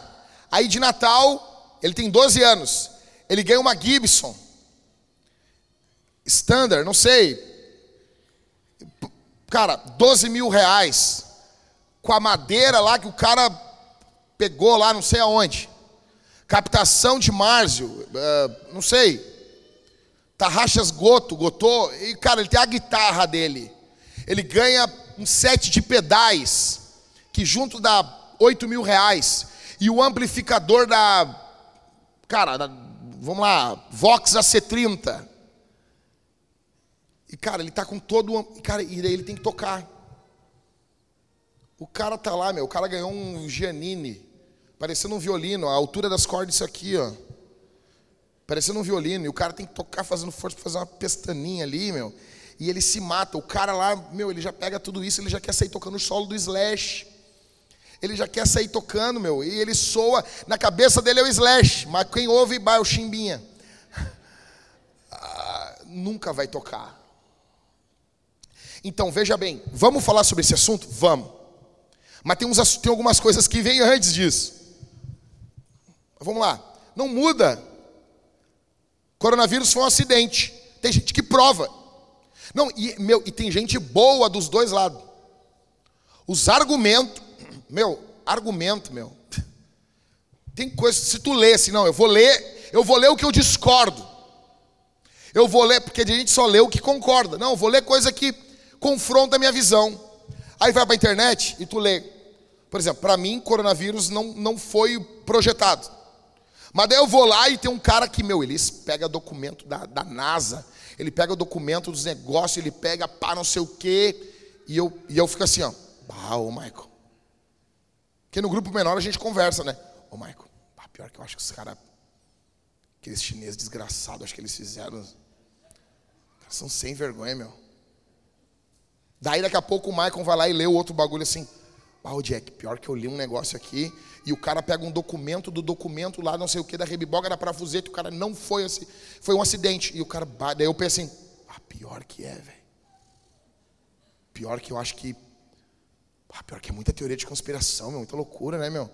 Aí de Natal, ele tem 12 anos. Ele ganha uma Gibson. Standard, não sei. Cara, 12 mil reais. Com a madeira lá que o cara pegou lá, não sei aonde captação de Márcio, uh, não sei, Tarraxas Goto, Gotô, e cara, ele tem a guitarra dele. Ele ganha um set de pedais, que junto dá 8 mil reais. E o amplificador da, cara, da, vamos lá, Vox AC30. E cara, ele tá com todo, cara, e daí ele tem que tocar. O cara tá lá, meu, o cara ganhou um Giannini parecendo um violino, a altura das cordas isso aqui, ó. Parecendo um violino, e o cara tem que tocar fazendo força para fazer uma pestaninha ali, meu. E ele se mata. O cara lá, meu, ele já pega tudo isso, ele já quer sair tocando o solo do Slash. Ele já quer sair tocando, meu. E ele soa, na cabeça dele é o Slash, mas quem ouve vai é o Chimbinha. Ah, nunca vai tocar. Então, veja bem, vamos falar sobre esse assunto? Vamos. Mas tem, uns, tem algumas coisas que vêm antes disso. Vamos lá. Não muda. Coronavírus foi um acidente. Tem gente que prova. Não, e, meu, e tem gente boa dos dois lados. Os argumentos, meu, argumento, meu. Tem coisa, se tu lê assim, não, eu vou ler, eu vou ler o que eu discordo. Eu vou ler, porque a gente só lê o que concorda. Não, eu vou ler coisa que confronta a minha visão. Aí vai para a internet e tu lê. Por exemplo, para mim, coronavírus não, não foi projetado. Mas daí eu vou lá e tem um cara que, meu, ele pega documento da, da NASA, ele pega o documento dos negócios, ele pega pá, não sei o quê, e eu, e eu fico assim, ó, ah, ô Michael. Porque no grupo menor a gente conversa, né? Ô Michael, pior que eu acho que os caras, aqueles chineses desgraçados, acho que eles fizeram. São sem vergonha, meu. Daí daqui a pouco o Michael vai lá e lê o outro bagulho assim. Ah, o Jack, pior que eu li um negócio aqui e o cara pega um documento do documento lá, não sei o que, da rebiboga da parafuseta, o cara não foi assim, foi um acidente. E o cara, daí eu penso assim, ah, pior que é, velho. Pior que eu acho que, ah, pior que é muita teoria de conspiração, meu, muita loucura, né, meu?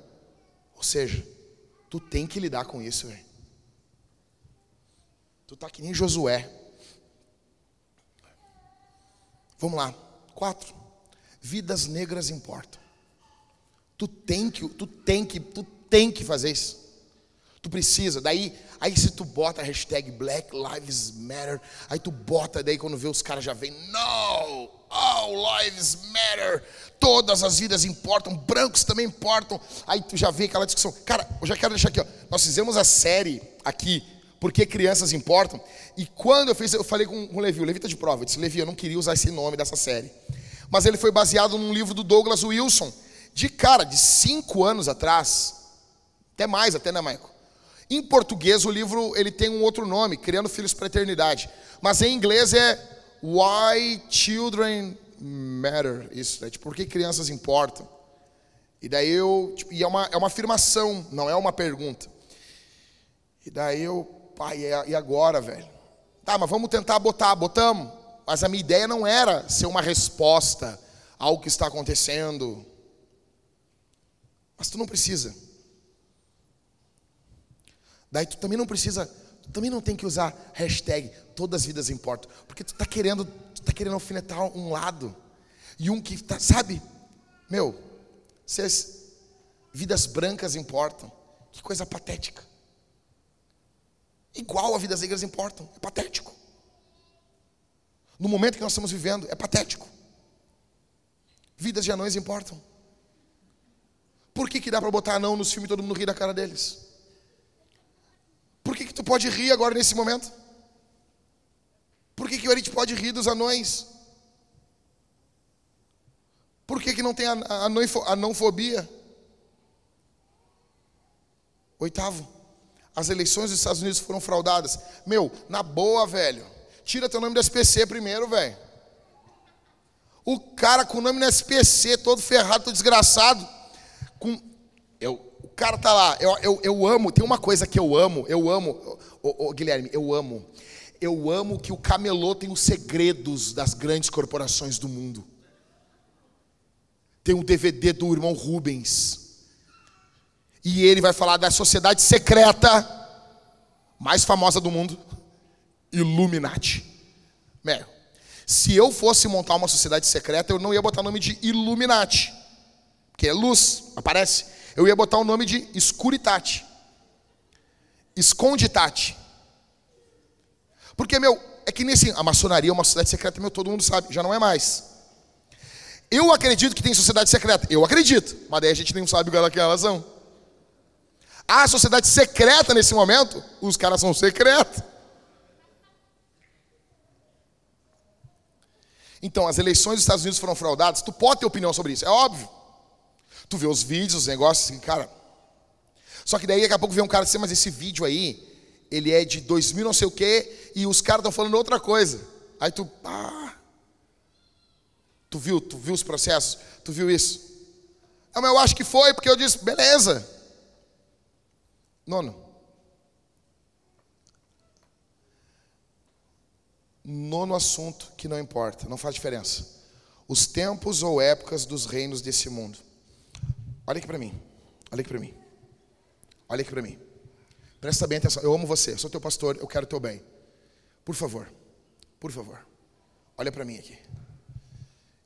Ou seja, tu tem que lidar com isso, velho. Tu tá que nem Josué. Vamos lá. Quatro. Vidas negras importam. Tu tem que, tu tem que, tu tem que fazer isso. Tu precisa. Daí, aí se tu bota a hashtag Black Lives Matter, aí tu bota, daí quando vê os caras já vêm, no, all lives matter. Todas as vidas importam, brancos também importam. Aí tu já vê aquela discussão. Cara, eu já quero deixar aqui, ó. Nós fizemos a série aqui Porque crianças importam. E quando eu fiz, eu falei com, o Levi, o Levi está de prova. Eu disse, Levi, eu não queria usar esse nome dessa série. Mas ele foi baseado num livro do Douglas Wilson, de cara, de cinco anos atrás. Até mais, até, né, Maico? Em português, o livro ele tem um outro nome, Criando Filhos para a Eternidade. Mas em inglês é Why Children Matter. Isso, é tipo, por que crianças importam? E daí eu. Tipo, e é uma, é uma afirmação, não é uma pergunta. E daí eu, pai, e agora, velho? Tá, mas vamos tentar botar, botamos. Mas a minha ideia não era ser uma resposta ao que está acontecendo. Mas tu não precisa. Daí tu também não precisa, tu também não tem que usar hashtag todas as vidas importam. Porque tu está querendo, tu tá querendo alfinetar um lado. E um que tá, sabe? Meu, se as vidas brancas importam, que coisa patética. Igual a vidas negras importam, é patético. No momento que nós estamos vivendo, é patético. Vidas de anões importam. Por que, que dá para botar anão nos filmes e todo mundo ri da cara deles? Por que, que tu pode rir agora nesse momento? Por que, que o Erit pode rir dos anões? Por que, que não tem anãofobia? Oitavo, as eleições dos Estados Unidos foram fraudadas. Meu, na boa, velho. Tira teu nome do SPC primeiro, velho. O cara com o nome no SPC, todo ferrado, todo desgraçado. Com... Eu, o cara tá lá. Eu, eu, eu amo, tem uma coisa que eu amo, eu amo. Ô, Guilherme, eu amo. Eu amo que o camelô tem os segredos das grandes corporações do mundo. Tem um DVD do irmão Rubens. E ele vai falar da sociedade secreta mais famosa do mundo, Illuminati. Meu, se eu fosse montar uma sociedade secreta, eu não ia botar o nome de Illuminati, porque é luz, aparece. Eu ia botar o nome de Escuritate, Esconditate. Porque, meu, é que nem assim, a maçonaria é uma sociedade secreta, meu, todo mundo sabe, já não é mais. Eu acredito que tem sociedade secreta, eu acredito, mas daí a gente nem sabe qual é a razão. A sociedade secreta nesse momento, os caras são secretos. Então, as eleições dos Estados Unidos foram fraudadas. Tu pode ter opinião sobre isso, é óbvio. Tu vê os vídeos, os negócios, assim, cara. Só que daí daqui a pouco vem um cara assim, mas esse vídeo aí, ele é de 2000 não sei o quê, e os caras estão falando outra coisa. Aí tu, ah, tu viu, tu viu os processos, tu viu isso? Não, mas eu acho que foi, porque eu disse, beleza. Nono. Nono assunto que não importa, não faz diferença. Os tempos ou épocas dos reinos desse mundo. Olha aqui para mim. Olha aqui para mim. Olha aqui para mim. Presta bem atenção. Eu amo você, sou teu pastor, eu quero teu bem. Por favor. Por favor. Olha para mim aqui.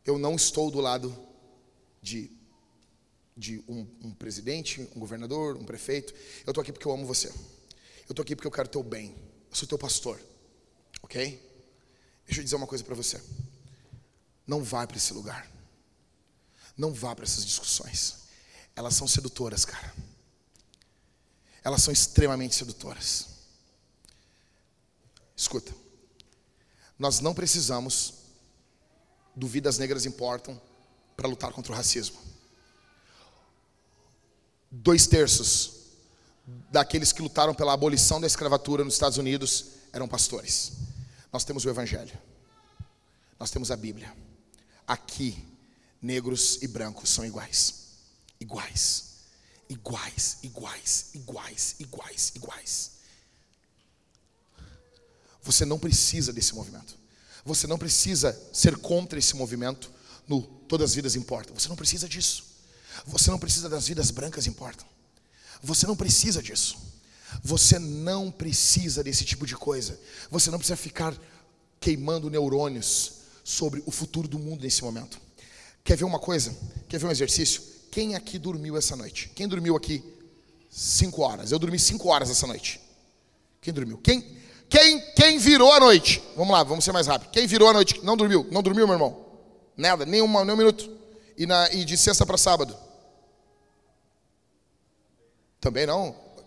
Eu não estou do lado de de um, um, presidente, um governador, um prefeito. Eu estou aqui porque eu amo você. Eu estou aqui porque eu quero teu bem. Eu sou teu pastor. Ok? Deixa eu dizer uma coisa para você. Não vá para esse lugar. Não vá para essas discussões. Elas são sedutoras, cara. Elas são extremamente sedutoras. Escuta. Nós não precisamos do Vidas Negras Importam para lutar contra o racismo dois terços daqueles que lutaram pela abolição da escravatura nos Estados Unidos eram pastores. Nós temos o Evangelho, nós temos a Bíblia. Aqui, negros e brancos são iguais, iguais, iguais, iguais, iguais, iguais, iguais. Você não precisa desse movimento. Você não precisa ser contra esse movimento no Todas as Vidas Importam. Você não precisa disso. Você não precisa das vidas brancas importam. Você não precisa disso. Você não precisa desse tipo de coisa. Você não precisa ficar queimando neurônios sobre o futuro do mundo nesse momento. Quer ver uma coisa? Quer ver um exercício? Quem aqui dormiu essa noite? Quem dormiu aqui cinco horas? Eu dormi cinco horas essa noite. Quem dormiu? Quem, quem, quem virou a noite? Vamos lá, vamos ser mais rápido. Quem virou a noite? Não dormiu? Não dormiu, meu irmão? Nada, nem, uma, nem um minuto. E, na, e de sexta para sábado? Também não? O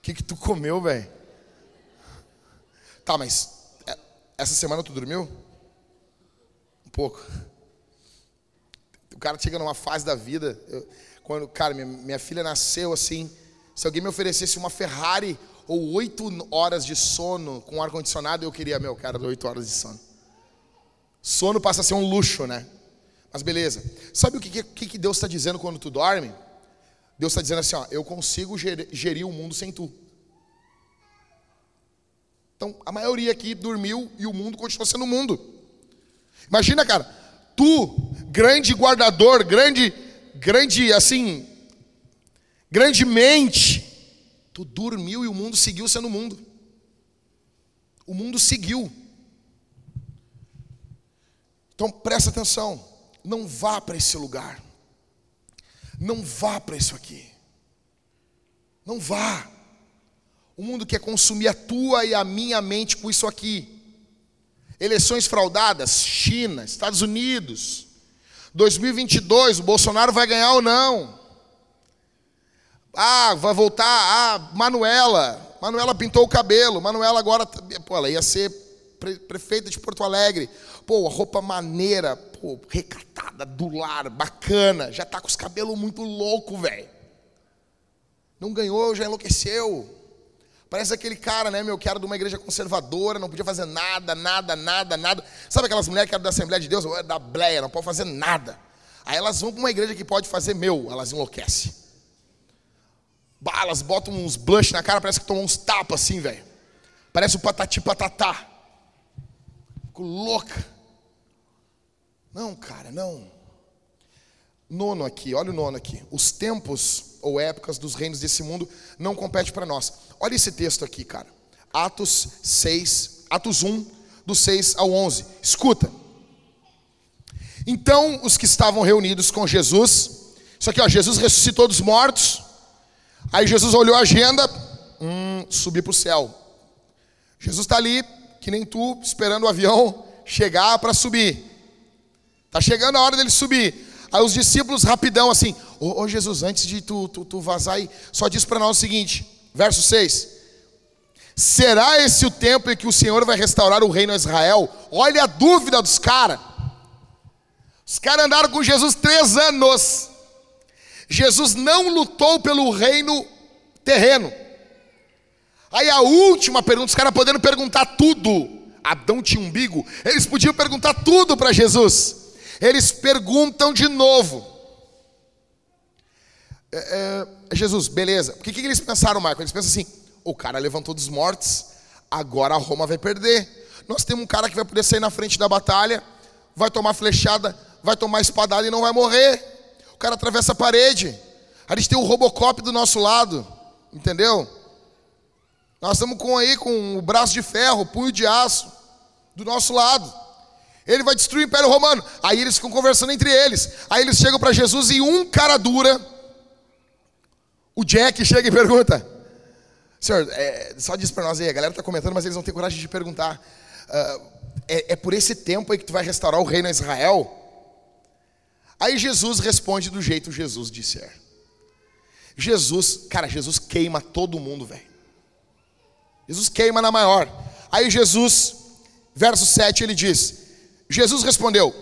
que, que tu comeu, velho? Tá, mas é, essa semana tu dormiu? Um pouco. O cara chega numa fase da vida. Eu, quando, cara, minha, minha filha nasceu assim. Se alguém me oferecesse uma Ferrari ou oito horas de sono com ar-condicionado, eu queria, meu, cara, oito horas de sono. Sono passa a ser um luxo, né? Mas beleza. Sabe o que, que, que Deus está dizendo quando tu dorme? Deus está dizendo assim: ó, eu consigo gerir o mundo sem tu. Então, a maioria aqui dormiu e o mundo continua sendo mundo. Imagina, cara, tu, grande guardador, grande, grande, assim, grande mente, tu dormiu e o mundo seguiu sendo mundo. O mundo seguiu. Então presta atenção, não vá para esse lugar. Não vá para isso aqui. Não vá. O mundo quer consumir a tua e a minha mente com isso aqui. Eleições fraudadas, China, Estados Unidos. 2022, o Bolsonaro vai ganhar ou não? Ah, vai voltar. Ah, Manuela. Manuela pintou o cabelo. Manuela agora, pô, ela ia ser prefeita de Porto Alegre. Pô, roupa maneira, pô, recatada, do lar, bacana. Já tá com os cabelos muito louco, velho. Não ganhou, já enlouqueceu. Parece aquele cara, né, meu, que era de uma igreja conservadora, não podia fazer nada, nada, nada, nada. Sabe aquelas mulheres que eram da Assembleia de Deus? Da Bleia, não pode fazer nada. Aí elas vão para uma igreja que pode fazer meu, elas enlouquecem. Balas, botam uns blush na cara, parece que tomam uns tapas assim, velho. Parece o patati patatá. Fico louca. Não, cara, não. Nono aqui, olha o nono aqui. Os tempos ou épocas dos reinos desse mundo não competem para nós. Olha esse texto aqui, cara. Atos 6, Atos 1, do 6 ao 11. Escuta. Então, os que estavam reunidos com Jesus, isso aqui, ó, Jesus ressuscitou dos mortos. Aí Jesus olhou a agenda, hum, subir para o céu. Jesus está ali, que nem tu, esperando o avião chegar para subir. Está chegando a hora dele subir. Aí os discípulos, rapidão, assim: Ô, Jesus, antes de tu, tu, tu vazar aí, só diz para nós o seguinte, verso 6. Será esse o tempo em que o Senhor vai restaurar o reino a Israel? Olha a dúvida dos caras. Os caras andaram com Jesus três anos. Jesus não lutou pelo reino terreno. Aí a última pergunta, os caras podendo perguntar tudo. Adão tinha umbigo, eles podiam perguntar tudo para Jesus. Eles perguntam de novo. É, é, Jesus, beleza. O que, eles pensaram, Marco? Eles pensam assim: o cara levantou dos mortos, agora a Roma vai perder. Nós temos um cara que vai poder sair na frente da batalha, vai tomar flechada, vai tomar espadada e não vai morrer. O cara atravessa a parede. A gente tem o Robocop do nosso lado, entendeu? Nós estamos com aí com o braço de ferro, punho de aço do nosso lado. Ele vai destruir o Império Romano. Aí eles ficam conversando entre eles. Aí eles chegam para Jesus e um cara dura, o Jack chega e pergunta: Senhor, é, só diz para nós aí, a galera está comentando, mas eles não têm coragem de perguntar. Uh, é, é por esse tempo aí que tu vai restaurar o reino a Israel? Aí Jesus responde do jeito Jesus disser. Jesus, cara, Jesus queima todo mundo, velho. Jesus queima na maior. Aí Jesus, verso 7, ele diz: Jesus respondeu: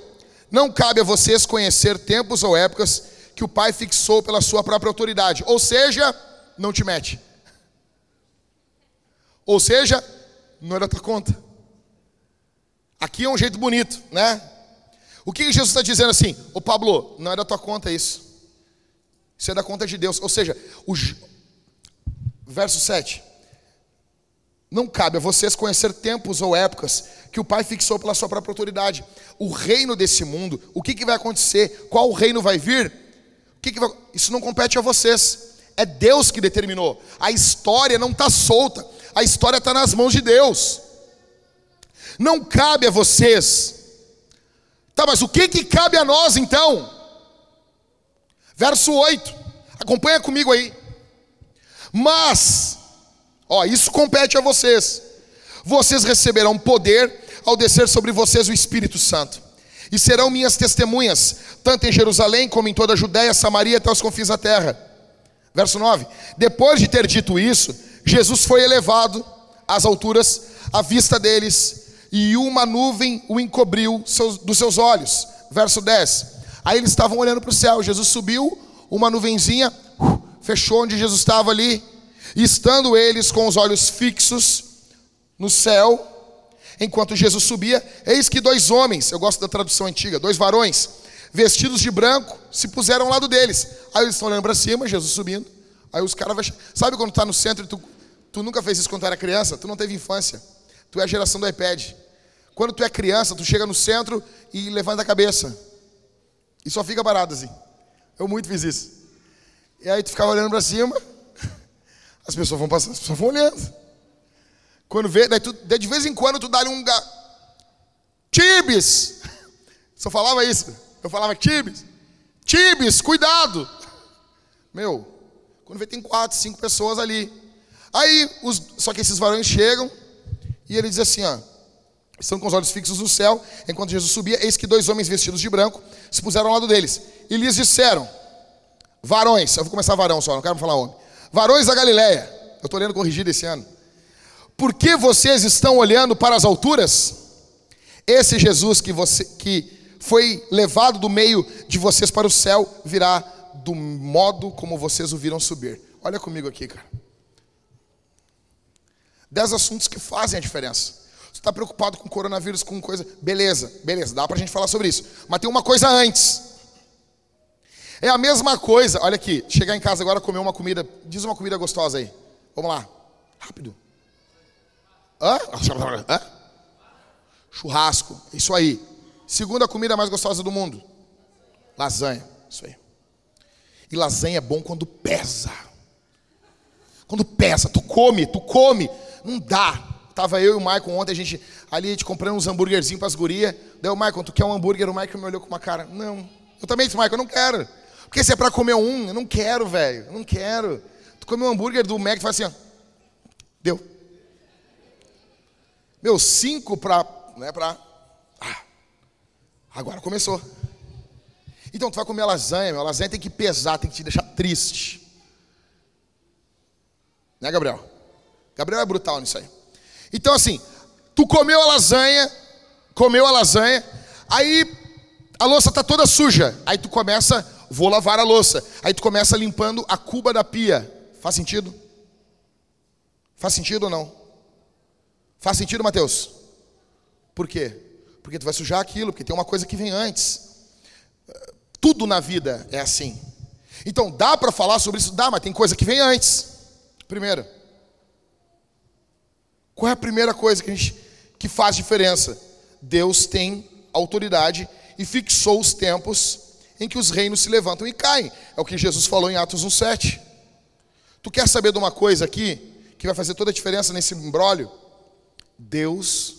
Não cabe a vocês conhecer tempos ou épocas que o Pai fixou pela sua própria autoridade. Ou seja, não te mete. Ou seja, não da tua conta. Aqui é um jeito bonito, né? O que Jesus está dizendo assim? Ô Pablo, não é da tua conta isso. Isso é da conta de Deus. Ou seja, o verso 7. Não cabe a vocês conhecer tempos ou épocas que o Pai fixou pela sua própria autoridade. O reino desse mundo, o que, que vai acontecer? Qual reino vai vir? O que, que vai... Isso não compete a vocês. É Deus que determinou. A história não está solta. A história está nas mãos de Deus. Não cabe a vocês. Tá, mas o que, que cabe a nós então? Verso 8. Acompanha comigo aí. Mas Ó, isso compete a vocês. Vocês receberão poder ao descer sobre vocês o Espírito Santo. E serão minhas testemunhas, tanto em Jerusalém como em toda a Judéia, Samaria até os confins da terra. Verso 9. Depois de ter dito isso, Jesus foi elevado às alturas, à vista deles, e uma nuvem o encobriu seus, dos seus olhos. Verso 10. Aí eles estavam olhando para o céu. Jesus subiu, uma nuvenzinha fechou onde Jesus estava ali. Estando eles com os olhos fixos no céu, enquanto Jesus subia, eis que dois homens, eu gosto da tradução antiga, dois varões, vestidos de branco, se puseram ao lado deles. Aí eles estão olhando para cima, Jesus subindo. Aí os caras, sabe quando está no centro e tu, tu nunca fez isso quando tu era criança? Tu não teve infância. Tu é a geração do iPad. Quando tu é criança, tu chega no centro e levanta a cabeça. E só fica parado assim. Eu muito fiz isso. E aí tu ficava olhando para cima, as pessoas vão passando, as pessoas vão olhando. Quando vê, daí, tu, daí de vez em quando tu dá um ga... Tibes! Só falava isso. Eu falava Tibes. Tibes, cuidado! Meu, quando vê tem quatro, cinco pessoas ali. Aí, os, só que esses varões chegam e ele diz assim, ó. Estão com os olhos fixos no céu, enquanto Jesus subia, eis que dois homens vestidos de branco se puseram ao lado deles. E lhes disseram, varões, eu vou começar varão só, não quero falar homem. Varões da Galileia, eu estou lendo corrigido esse ano. Por que vocês estão olhando para as alturas? Esse Jesus que, você, que foi levado do meio de vocês para o céu virá do modo como vocês o viram subir. Olha comigo aqui, cara. Dez assuntos que fazem a diferença. Você está preocupado com coronavírus, com coisa. Beleza, beleza, dá para a gente falar sobre isso. Mas tem uma coisa antes. É a mesma coisa, olha aqui, chegar em casa agora comer uma comida, diz uma comida gostosa aí. Vamos lá, rápido. Hã? Hã? Churrasco, isso aí. Segunda comida mais gostosa do mundo. Lasanha, isso aí. E lasanha é bom quando pesa. Quando pesa, tu come, tu come, não dá. Tava eu e o Michael ontem, a gente ali, a gente comprando uns hambúrguerzinhos para as gurias. Daí o Michael, tu quer um hambúrguer? O Michael me olhou com uma cara, não. Eu também disse, Michael, eu não quero. Porque se é para comer um, eu não quero, velho. Eu não quero. Tu come um hambúrguer do Mac e faz assim, ó. Deu. Meu, cinco para. Não é para. Ah, agora começou. Então, tu vai comer lasanha, meu. lasanha tem que pesar, tem que te deixar triste. Né, Gabriel? Gabriel é brutal nisso aí. Então, assim, tu comeu a lasanha, comeu a lasanha, aí a louça tá toda suja. Aí tu começa, vou lavar a louça. Aí tu começa limpando a cuba da pia. Faz sentido? Faz sentido ou não? Faz sentido, Mateus? Por quê? Porque tu vai sujar aquilo, porque tem uma coisa que vem antes. Tudo na vida é assim. Então, dá para falar sobre isso? Dá, mas tem coisa que vem antes. Primeiro. Qual é a primeira coisa que, a gente, que faz diferença? Deus tem autoridade e fixou os tempos em que os reinos se levantam e caem. É o que Jesus falou em Atos 1,7. Tu quer saber de uma coisa aqui que vai fazer toda a diferença nesse embrólio? Deus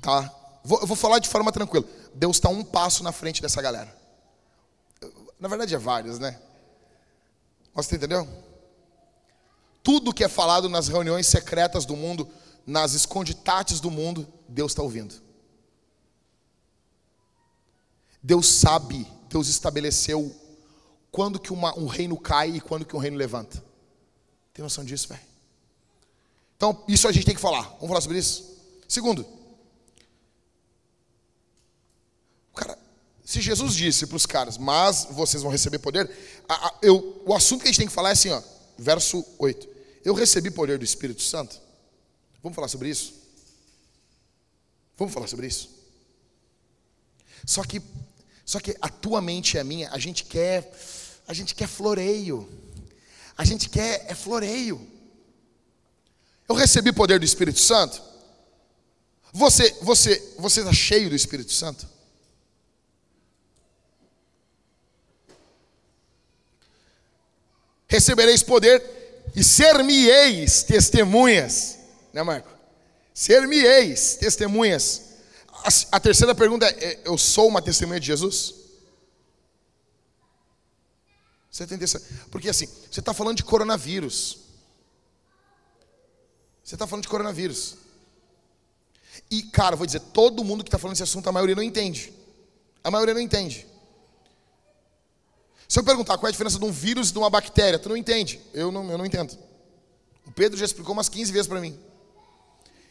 tá. Vou, eu vou falar de forma tranquila. Deus está um passo na frente dessa galera. Na verdade é vários, né? Você entendeu? Tudo que é falado nas reuniões secretas do mundo nas esconditates do mundo, Deus está ouvindo. Deus sabe, Deus estabeleceu quando que uma, um reino cai e quando que um reino levanta. Tem noção disso, velho? Então, isso a gente tem que falar. Vamos falar sobre isso? Segundo, cara, se Jesus disse para os caras, mas vocês vão receber poder, a, a, eu, o assunto que a gente tem que falar é assim, ó, verso 8. Eu recebi poder do Espírito Santo. Vamos falar sobre isso? Vamos falar sobre isso? Só que, só que a tua mente e a minha, a gente quer, a gente quer floreio. A gente quer é floreio. Eu recebi poder do Espírito Santo. Você, você, você está cheio do Espírito Santo? Recebereis poder e ser-me-eis testemunhas né, Marco? Ser-me-eis testemunhas. A, terceira pergunta é, é: eu sou uma testemunha de Jesus? Você tem Porque assim, você está falando de coronavírus. Você está falando de coronavírus. E, cara, vou dizer, todo mundo que está falando desse assunto, a maioria não entende. A maioria não entende. Se eu perguntar qual é a diferença de um vírus e de uma bactéria, tu não entende. Eu não, eu não entendo. O Pedro já explicou umas 15 vezes para mim.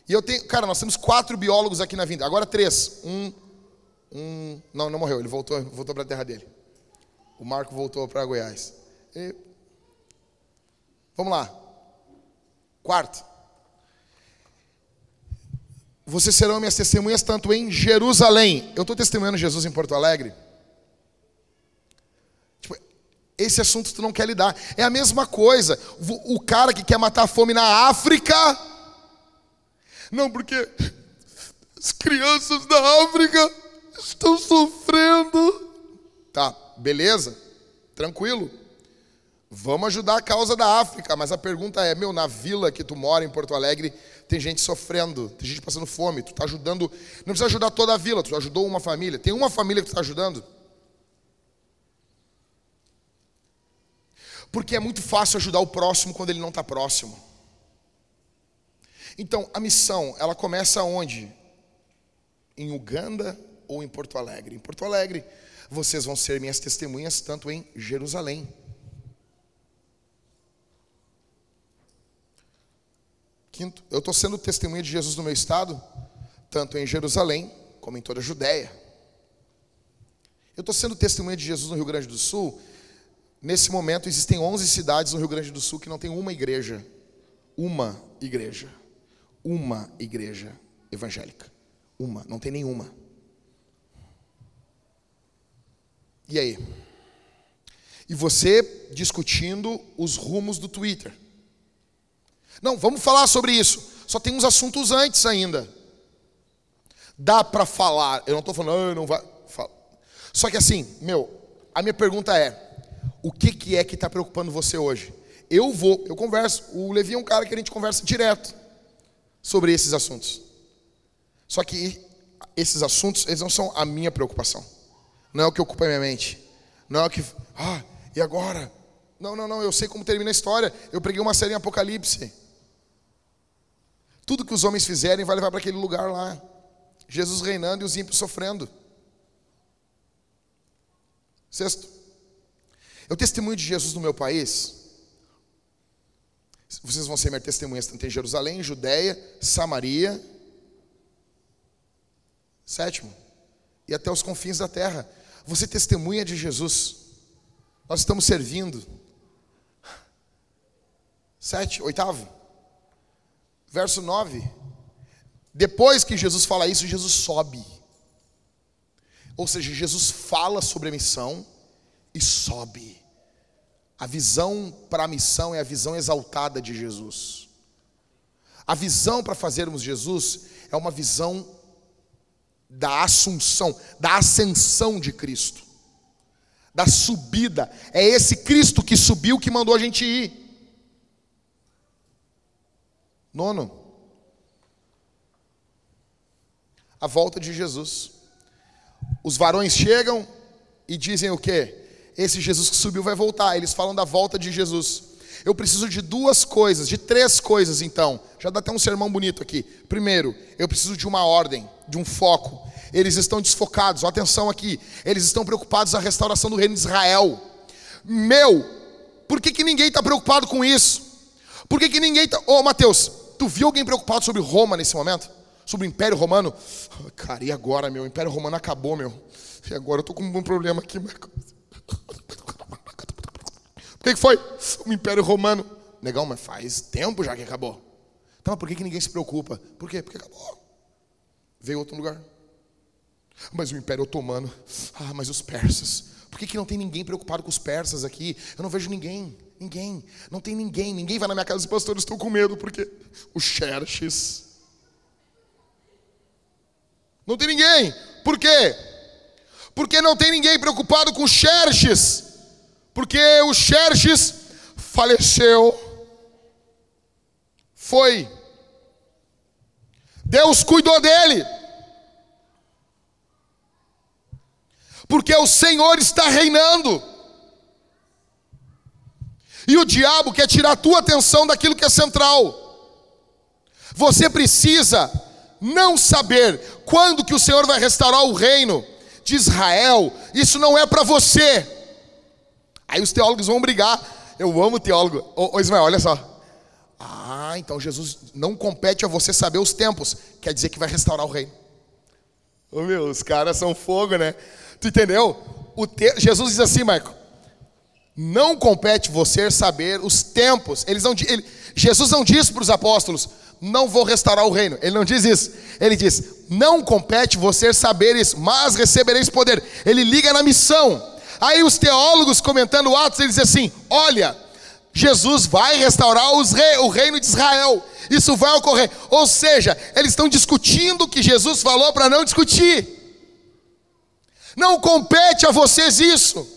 E eu tenho, cara, nós temos quatro biólogos aqui na vinda. Agora três. Um, um, não, não morreu. Ele voltou, voltou para a terra dele. O Marco voltou para Goiás. E, vamos lá. Quarto. Vocês serão minhas testemunhas tanto em Jerusalém. Eu estou testemunhando Jesus em Porto Alegre. Tipo, esse assunto tu não quer lidar. É a mesma coisa. O cara que quer matar a fome na África. Não, porque as crianças da África estão sofrendo. Tá, beleza? Tranquilo. Vamos ajudar a causa da África, mas a pergunta é, meu, na vila que tu mora em Porto Alegre, tem gente sofrendo, tem gente passando fome, tu está ajudando, não precisa ajudar toda a vila, tu ajudou uma família, tem uma família que tu está ajudando? Porque é muito fácil ajudar o próximo quando ele não está próximo. Então, a missão, ela começa onde? Em Uganda ou em Porto Alegre? Em Porto Alegre, vocês vão ser minhas testemunhas tanto em Jerusalém. Quinto, eu estou sendo testemunha de Jesus no meu estado, tanto em Jerusalém como em toda a Judéia. Eu estou sendo testemunha de Jesus no Rio Grande do Sul. Nesse momento, existem 11 cidades no Rio Grande do Sul que não tem uma igreja. Uma igreja. Uma igreja evangélica. Uma, não tem nenhuma. E aí? E você discutindo os rumos do Twitter. Não, vamos falar sobre isso. Só tem uns assuntos antes ainda. Dá para falar. Eu não estou falando, ah, não vai. Só que assim, meu, a minha pergunta é: o que, que é que está preocupando você hoje? Eu vou, eu converso. O Levi é um cara que a gente conversa direto sobre esses assuntos. Só que esses assuntos, eles não são a minha preocupação. Não é o que ocupa a minha mente. Não é o que. Ah, e agora? Não, não, não, eu sei como termina a história. Eu preguei uma série em Apocalipse. Tudo que os homens fizerem vai levar para aquele lugar lá. Jesus reinando e os ímpios sofrendo. Sexto, eu testemunho de Jesus no meu país. Vocês vão ser minhas testemunhas tanto em Jerusalém, Judéia, Samaria. Sétimo, e até os confins da terra. Você testemunha de Jesus. Nós estamos servindo. Sete, oitavo. Verso 9. Depois que Jesus fala isso, Jesus sobe. Ou seja, Jesus fala sobre a missão e sobe. A visão para a missão é a visão exaltada de Jesus. A visão para fazermos Jesus é uma visão da assunção, da ascensão de Cristo, da subida. É esse Cristo que subiu que mandou a gente ir. Nono, a volta de Jesus. Os varões chegam e dizem o quê? Esse Jesus que subiu vai voltar. Eles falam da volta de Jesus. Eu preciso de duas coisas, de três coisas então. Já dá até um sermão bonito aqui. Primeiro, eu preciso de uma ordem, de um foco. Eles estão desfocados, atenção aqui. Eles estão preocupados na restauração do reino de Israel. Meu, por que, que ninguém está preocupado com isso? Por que, que ninguém está. Ô Mateus, Tu viu alguém preocupado sobre Roma nesse momento? Sobre o Império Romano? Cara, e agora, meu? O Império Romano acabou, meu. E agora eu tô com um problema aqui. Por que, que foi? O Império Romano. Negão, mas faz tempo já que acabou. Então, por que, que ninguém se preocupa? Por quê? Porque acabou. Veio outro lugar. Mas o Império Otomano. Ah, mas os persas. Por que, que não tem ninguém preocupado com os persas aqui? Eu não vejo ninguém. Ninguém. Não tem ninguém. Ninguém vai na minha casa e pastor, estou com medo, porque o Xerxes. Não tem ninguém. Por quê? Porque não tem ninguém preocupado com Xerxes. Porque o Xerxes faleceu. Foi. Deus cuidou dele. Porque o Senhor está reinando. E o diabo quer tirar a tua atenção daquilo que é central. Você precisa não saber quando que o Senhor vai restaurar o reino de Israel. Isso não é para você. Aí os teólogos vão brigar. Eu amo teólogo. Ô, ô Ismael, olha só. Ah, então Jesus não compete a você saber os tempos, quer dizer que vai restaurar o reino. Ô meu, os caras são fogo, né? Tu entendeu? O te... Jesus diz assim, Marco, não compete você saber os tempos. Eles não, ele, Jesus não diz para os apóstolos, não vou restaurar o reino. Ele não diz isso. Ele diz, não compete você saber isso, mas recebereis poder. Ele liga na missão. Aí os teólogos comentando Atos, eles dizem assim: olha, Jesus vai restaurar rei, o reino de Israel. Isso vai ocorrer. Ou seja, eles estão discutindo o que Jesus falou para não discutir. Não compete a vocês isso.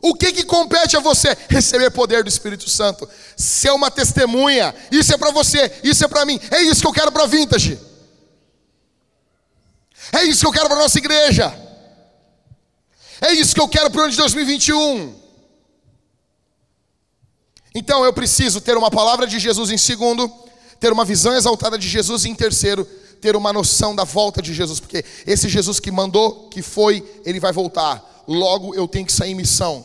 O que, que compete a você? Receber poder do Espírito Santo, ser uma testemunha. Isso é para você, isso é para mim. É isso que eu quero para a Vintage. É isso que eu quero para nossa igreja. É isso que eu quero para o ano de 2021. Então eu preciso ter uma palavra de Jesus em segundo, ter uma visão exaltada de Jesus em terceiro, ter uma noção da volta de Jesus, porque esse Jesus que mandou, que foi, ele vai voltar. Logo eu tenho que sair em missão.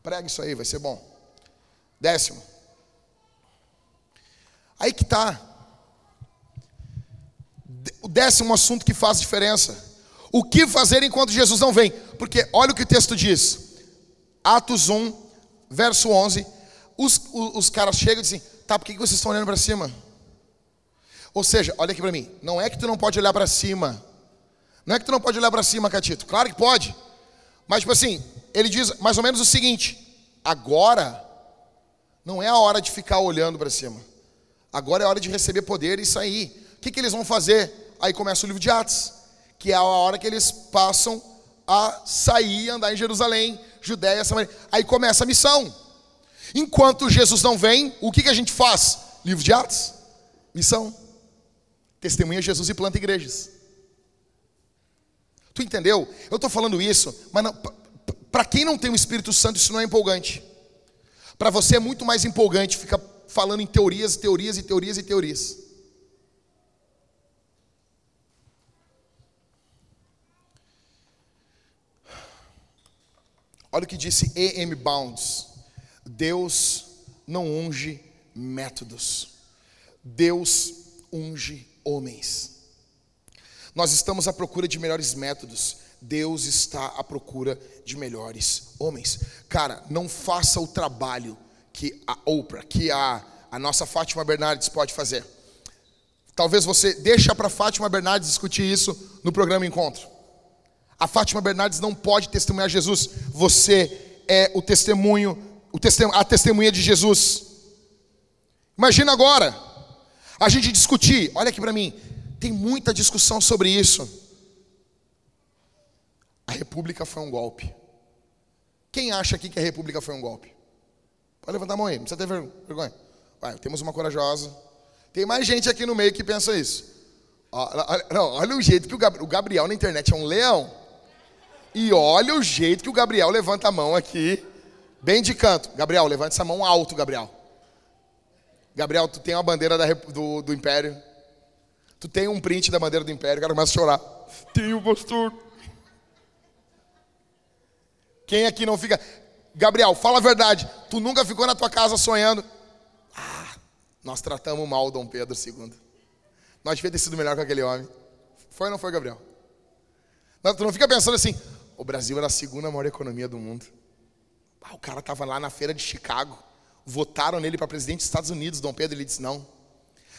Prega isso aí, vai ser bom. Décimo. Aí que está. O décimo assunto que faz diferença. O que fazer enquanto Jesus não vem? Porque olha o que o texto diz. Atos 1, verso 11. Os, os, os caras chegam e dizem: Tá, por que vocês estão olhando para cima? Ou seja, olha aqui para mim. Não é que tu não pode olhar para cima. Não é que tu não pode olhar para cima, Catito. Claro que pode. Mas, tipo assim, ele diz mais ou menos o seguinte: agora não é a hora de ficar olhando para cima. Agora é a hora de receber poder e sair. O que, que eles vão fazer? Aí começa o livro de Atos que é a hora que eles passam a sair e andar em Jerusalém, Judéia, Samaria. Aí começa a missão. Enquanto Jesus não vem, o que, que a gente faz? Livro de Atos, missão. Testemunha Jesus e planta igrejas. Tu entendeu? Eu estou falando isso, mas para quem não tem o Espírito Santo, isso não é empolgante. Para você é muito mais empolgante ficar falando em teorias, teorias e teorias e teorias. Olha o que disse E.M. Bounds: Deus não unge métodos, Deus unge homens. Nós estamos à procura de melhores métodos, Deus está à procura de melhores homens. Cara, não faça o trabalho que a Oprah, que a, a nossa Fátima Bernardes pode fazer. Talvez você deixe para Fátima Bernardes discutir isso no programa Encontro. A Fátima Bernardes não pode testemunhar Jesus. Você é o testemunho, o testemunho, a testemunha de Jesus. Imagina agora a gente discutir. Olha aqui para mim. Tem muita discussão sobre isso. A República foi um golpe. Quem acha aqui que a República foi um golpe? Pode levantar a mão aí, não precisa ter vergonha. Vai, temos uma corajosa. Tem mais gente aqui no meio que pensa isso. Olha, olha o jeito que o Gabriel na internet é um leão. E olha o jeito que o Gabriel levanta a mão aqui, bem de canto. Gabriel, levanta essa mão alto, Gabriel. Gabriel, tu tem a bandeira da, do, do Império. Tu tem um print da bandeira do Império. O cara começa a chorar. Tenho, pastor. Quem aqui não fica. Gabriel, fala a verdade. Tu nunca ficou na tua casa sonhando. Ah, nós tratamos mal o Dom Pedro II. Nós devia ter sido melhor com aquele homem. Foi ou não foi, Gabriel? Não, tu não fica pensando assim, o Brasil era a segunda maior economia do mundo. Ah, o cara estava lá na feira de Chicago. Votaram nele para presidente dos Estados Unidos, Dom Pedro. Ele disse não.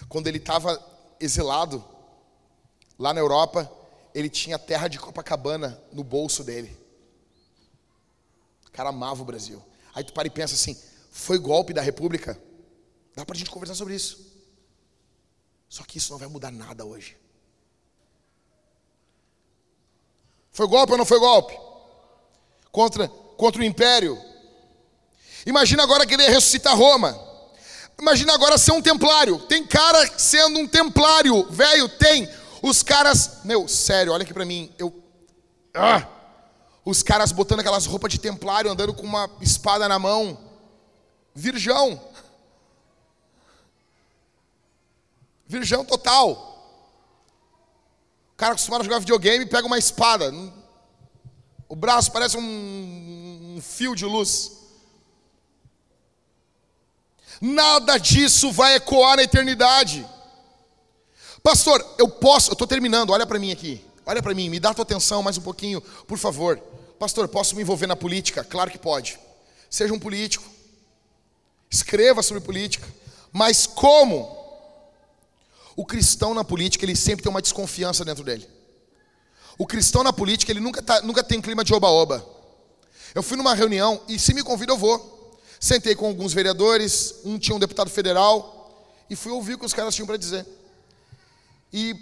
Quando ele estava exilado lá na Europa, ele tinha a terra de Copacabana no bolso dele. O cara amava o Brasil. Aí tu para e pensa assim: foi golpe da República? Dá para a gente conversar sobre isso. Só que isso não vai mudar nada hoje. Foi golpe ou não foi golpe? Contra, contra o império. Imagina agora querer ressuscitar Roma. Imagina agora ser um templário. Tem cara sendo um templário, velho, tem. Os caras, meu, sério, olha aqui para mim. Eu ah, os caras botando aquelas roupas de templário, andando com uma espada na mão. Virgão. Virgão total cara acostumado a jogar videogame pega uma espada. O braço parece um, um fio de luz. Nada disso vai ecoar na eternidade. Pastor, eu posso, eu estou terminando, olha para mim aqui. Olha para mim, me dá tua atenção mais um pouquinho, por favor. Pastor, posso me envolver na política? Claro que pode. Seja um político. Escreva sobre política. Mas como? O cristão na política, ele sempre tem uma desconfiança dentro dele. O cristão na política, ele nunca, tá, nunca tem um clima de oba-oba. Eu fui numa reunião e se me convida eu vou. Sentei com alguns vereadores, um tinha um deputado federal e fui ouvir o que os caras tinham para dizer. E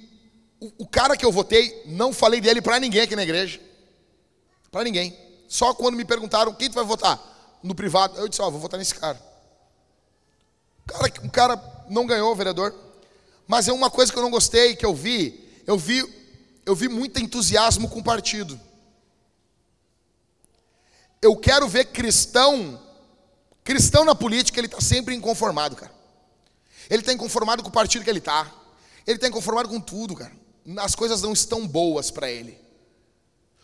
o, o, cara que eu votei, não falei dele para ninguém aqui na igreja. Para ninguém. Só quando me perguntaram quem tu vai votar no privado, eu disse, ó, oh, vou votar nesse cara. O cara, o cara não ganhou, vereador. Mas é uma coisa que eu não gostei, que eu vi, eu vi, eu vi muito entusiasmo com o partido. Eu quero ver cristão, cristão na política, ele está sempre inconformado, cara. Ele está inconformado com o partido que ele está. Ele está inconformado com tudo, cara. As coisas não estão boas para ele.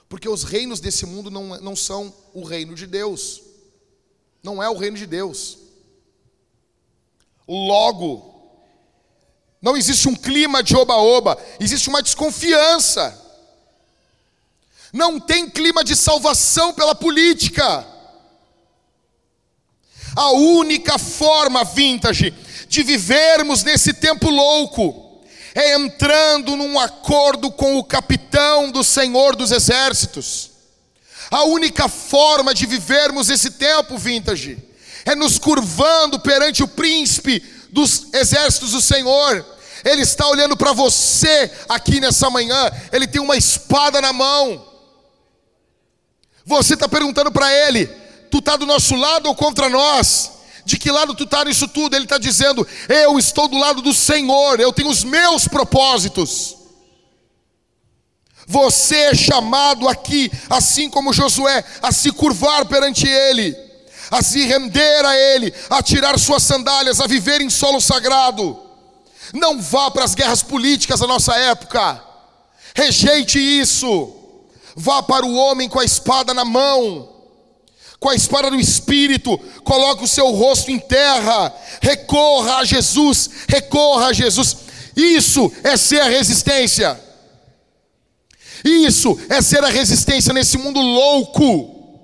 Porque os reinos desse mundo não, não são o reino de Deus. Não é o reino de Deus. Logo, não existe um clima de oba-oba, existe uma desconfiança. Não tem clima de salvação pela política. A única forma vintage de vivermos nesse tempo louco é entrando num acordo com o capitão do Senhor dos Exércitos. A única forma de vivermos esse tempo vintage é nos curvando perante o príncipe dos exércitos do Senhor ele está olhando para você aqui nessa manhã, Ele tem uma espada na mão. Você está perguntando para Ele: Tu está do nosso lado ou contra nós? De que lado tu está nisso tudo? Ele está dizendo: Eu estou do lado do Senhor, eu tenho os meus propósitos. Você é chamado aqui, assim como Josué, a se curvar perante Ele, a se render a Ele, a tirar suas sandálias, a viver em solo sagrado. Não vá para as guerras políticas da nossa época. Rejeite isso. Vá para o homem com a espada na mão, com a espada do espírito, coloque o seu rosto em terra, recorra a Jesus, recorra a Jesus. Isso é ser a resistência. Isso é ser a resistência nesse mundo louco.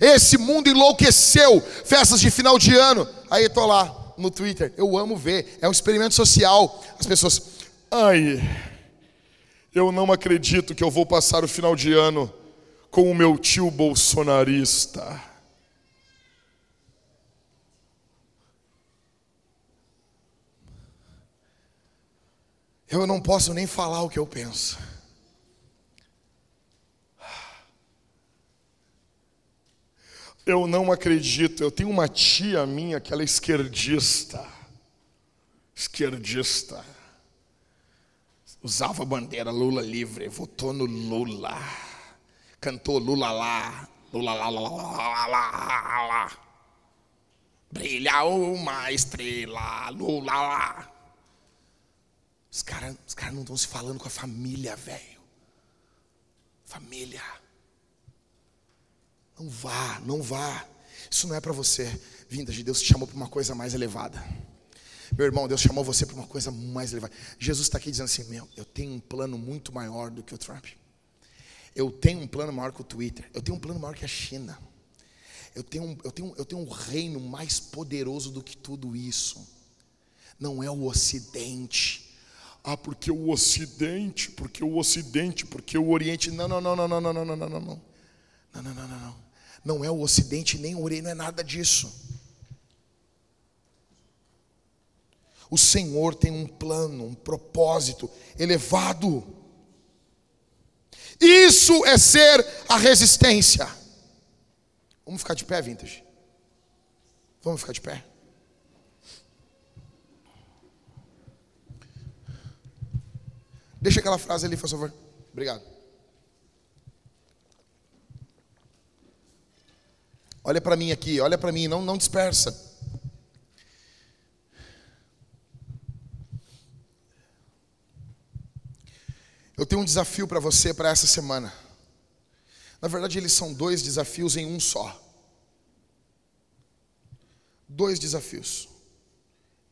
Esse mundo enlouqueceu. Festas de final de ano. Aí estou lá, no Twitter. Eu amo ver. É um experimento social. As pessoas, ai, eu não acredito que eu vou passar o final de ano com o meu tio bolsonarista. Eu não posso nem falar o que eu penso. Eu não acredito. Eu tenho uma tia minha que ela é esquerdista. Esquerdista. Usava a bandeira Lula livre, votou no Lula. Cantou Lula lá. Lula lá, lá, lá, lá, lá. Brilha uma estrela, Lula lá. Os caras os cara não estão se falando com a família, velho. Família. Não vá, não vá. Isso não é para você. Vinda de Deus te chamou para uma coisa mais elevada. Meu irmão, Deus chamou você para uma coisa mais elevada. Jesus está aqui dizendo assim: Meu, eu tenho um plano muito maior do que o Trump. Eu tenho um plano maior que o Twitter. Eu tenho um plano maior que a China. Eu tenho, eu tenho, eu tenho um reino mais poderoso do que tudo isso. Não é o Ocidente. Ah, porque o Ocidente, porque o Ocidente, porque o Oriente. Não, não, não, não, não, não, não, não, não, não. Não, não, não, não, não não é o Ocidente nem o Oriente, não é nada disso. O Senhor tem um plano, um propósito elevado. Isso é ser a resistência. Vamos ficar de pé, vintage? Vamos ficar de pé? Deixa aquela frase ali, por favor. Obrigado. Olha para mim aqui, olha para mim, não, não dispersa. Eu tenho um desafio para você para essa semana. Na verdade, eles são dois desafios em um só. Dois desafios.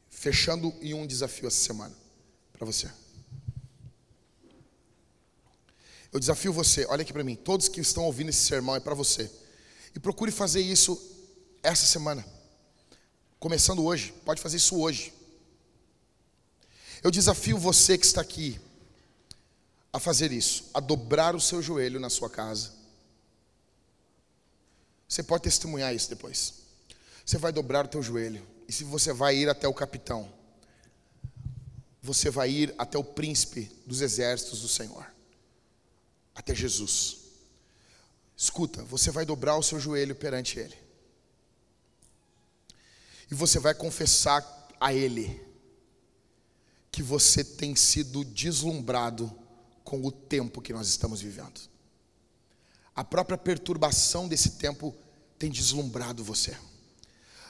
fechando em um desafio essa semana para você. Eu desafio você, olha aqui para mim, todos que estão ouvindo esse sermão é para você. E procure fazer isso essa semana. Começando hoje, pode fazer isso hoje. Eu desafio você que está aqui a fazer isso, a dobrar o seu joelho na sua casa. Você pode testemunhar isso depois. Você vai dobrar o teu joelho. E se você vai ir até o capitão, você vai ir até o príncipe dos exércitos do Senhor, até Jesus. Escuta, você vai dobrar o seu joelho perante Ele, e você vai confessar a Ele que você tem sido deslumbrado com o tempo que nós estamos vivendo. A própria perturbação desse tempo tem deslumbrado você.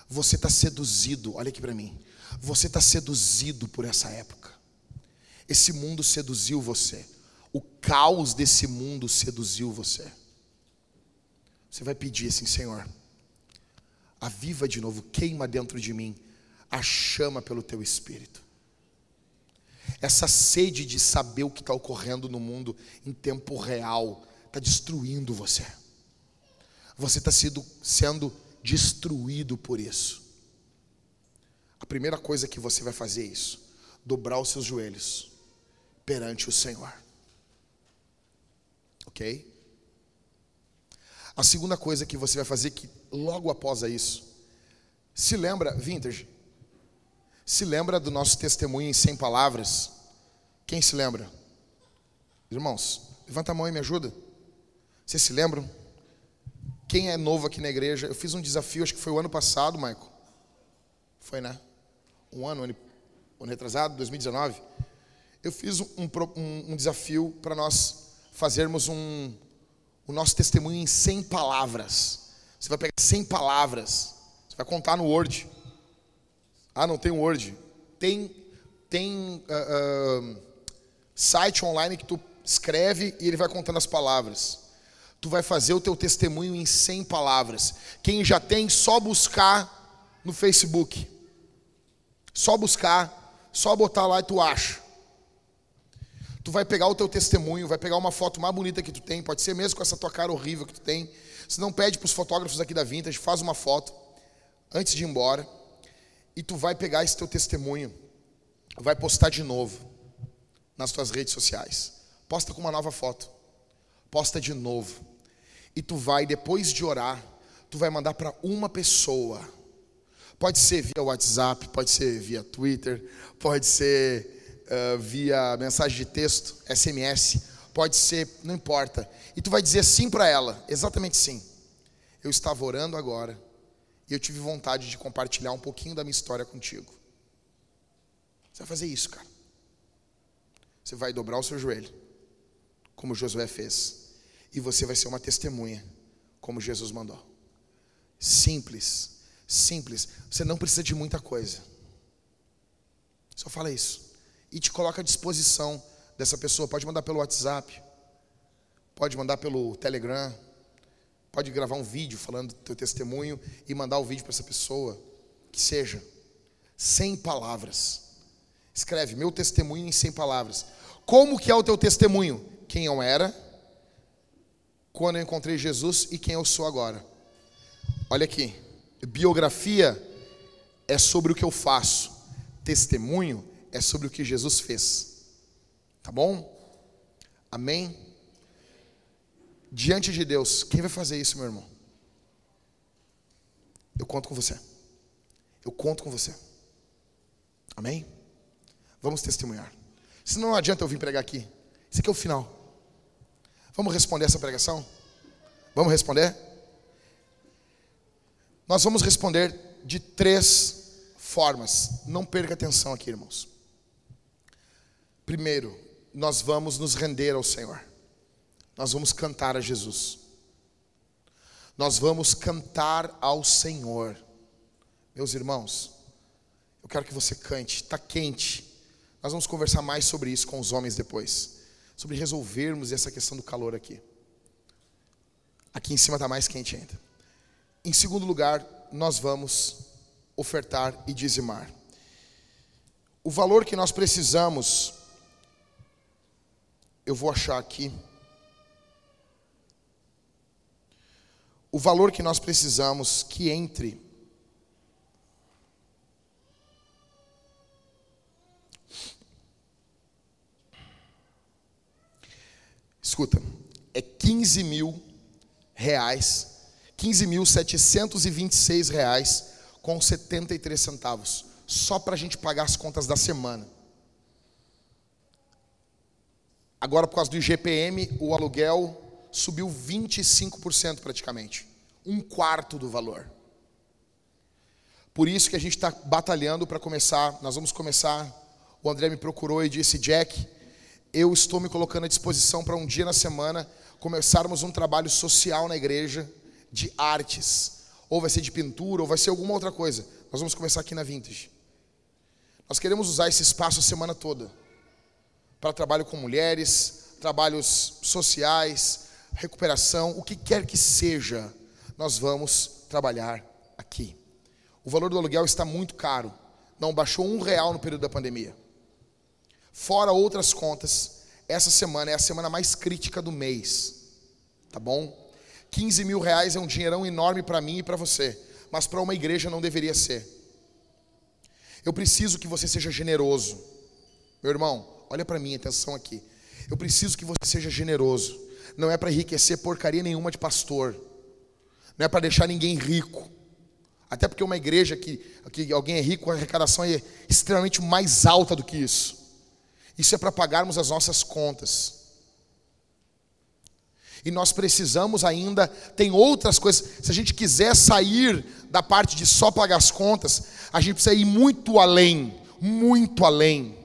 Você está seduzido, olha aqui para mim. Você está seduzido por essa época. Esse mundo seduziu você. O caos desse mundo seduziu você. Você vai pedir assim, Senhor, aviva de novo, queima dentro de mim a chama pelo teu espírito. Essa sede de saber o que está ocorrendo no mundo em tempo real está destruindo você. Você está sendo destruído por isso. A primeira coisa que você vai fazer é isso: dobrar os seus joelhos perante o Senhor. Ok? A segunda coisa que você vai fazer, que logo após isso, se lembra, Vintage, se lembra do nosso testemunho em 100 palavras? Quem se lembra? Irmãos, levanta a mão e me ajuda. Vocês se lembram? Quem é novo aqui na igreja? Eu fiz um desafio, acho que foi o ano passado, Michael. Foi, né? Um ano, ano, ano retrasado, 2019 eu fiz um, um, um desafio para nós fazermos um, o nosso testemunho em 100 palavras. Você vai pegar 100 palavras, você vai contar no Word. Ah, não tem Word. Tem, tem uh, uh, site online que tu escreve e ele vai contando as palavras. Tu vai fazer o teu testemunho em 100 palavras. Quem já tem, só buscar no Facebook. Só buscar, só botar lá e tu acha. Tu vai pegar o teu testemunho, vai pegar uma foto mais bonita que tu tem, pode ser mesmo com essa tua cara horrível que tu tem. Se não pede para os fotógrafos aqui da Vintage, faz uma foto antes de ir embora. E tu vai pegar esse teu testemunho, vai postar de novo nas tuas redes sociais. Posta com uma nova foto. Posta de novo. E tu vai depois de orar, tu vai mandar para uma pessoa. Pode ser via WhatsApp, pode ser via Twitter, pode ser uh, via mensagem de texto, SMS, pode ser, não importa. E tu vai dizer sim para ela, exatamente sim. Eu estava orando agora e eu tive vontade de compartilhar um pouquinho da minha história contigo. Você vai fazer isso, cara. Você vai dobrar o seu joelho, como Josué fez, e você vai ser uma testemunha, como Jesus mandou. Simples, simples. Você não precisa de muita coisa. Só fala isso e te coloca à disposição dessa pessoa. Pode mandar pelo WhatsApp, pode mandar pelo Telegram, pode gravar um vídeo falando do teu testemunho e mandar o vídeo para essa pessoa, que seja sem palavras. Escreve meu testemunho em 100 palavras. Como que é o teu testemunho? Quem eu era, quando eu encontrei Jesus e quem eu sou agora. Olha aqui, biografia é sobre o que eu faço. Testemunho é sobre o que Jesus fez. Tá bom? Amém? Diante de Deus, quem vai fazer isso, meu irmão? Eu conto com você. Eu conto com você. Amém? Vamos testemunhar. Se não adianta eu vir pregar aqui. Esse aqui é o final. Vamos responder essa pregação? Vamos responder? Nós vamos responder de três formas. Não perca atenção aqui, irmãos. Primeiro, nós vamos nos render ao Senhor. Nós vamos cantar a Jesus. Nós vamos cantar ao Senhor. Meus irmãos, eu quero que você cante, está quente. Nós vamos conversar mais sobre isso com os homens depois. Sobre resolvermos essa questão do calor aqui. Aqui em cima está mais quente ainda. Em segundo lugar, nós vamos ofertar e dizimar. O valor que nós precisamos, eu vou achar aqui. O valor que nós precisamos que entre Escuta, é 15 mil reais, 15.726 reais com 73 centavos, só para a gente pagar as contas da semana. Agora, por causa do IGPM, o aluguel subiu 25% praticamente, um quarto do valor. Por isso que a gente está batalhando para começar, nós vamos começar. O André me procurou e disse: Jack, eu estou me colocando à disposição para um dia na semana começarmos um trabalho social na igreja de artes. Ou vai ser de pintura, ou vai ser alguma outra coisa. Nós vamos começar aqui na Vintage. Nós queremos usar esse espaço a semana toda para trabalho com mulheres, trabalhos sociais, recuperação, o que quer que seja, nós vamos trabalhar aqui. O valor do aluguel está muito caro, não baixou um real no período da pandemia. Fora outras contas, essa semana é a semana mais crítica do mês. Tá bom? 15 mil reais é um dinheirão enorme para mim e para você, mas para uma igreja não deveria ser. Eu preciso que você seja generoso. Meu irmão, olha para mim, atenção aqui. Eu preciso que você seja generoso. Não é para enriquecer porcaria nenhuma de pastor. Não é para deixar ninguém rico. Até porque uma igreja que, que alguém é rico, a arrecadação é extremamente mais alta do que isso. Isso é para pagarmos as nossas contas. E nós precisamos ainda, tem outras coisas. Se a gente quiser sair da parte de só pagar as contas, a gente precisa ir muito além, muito além.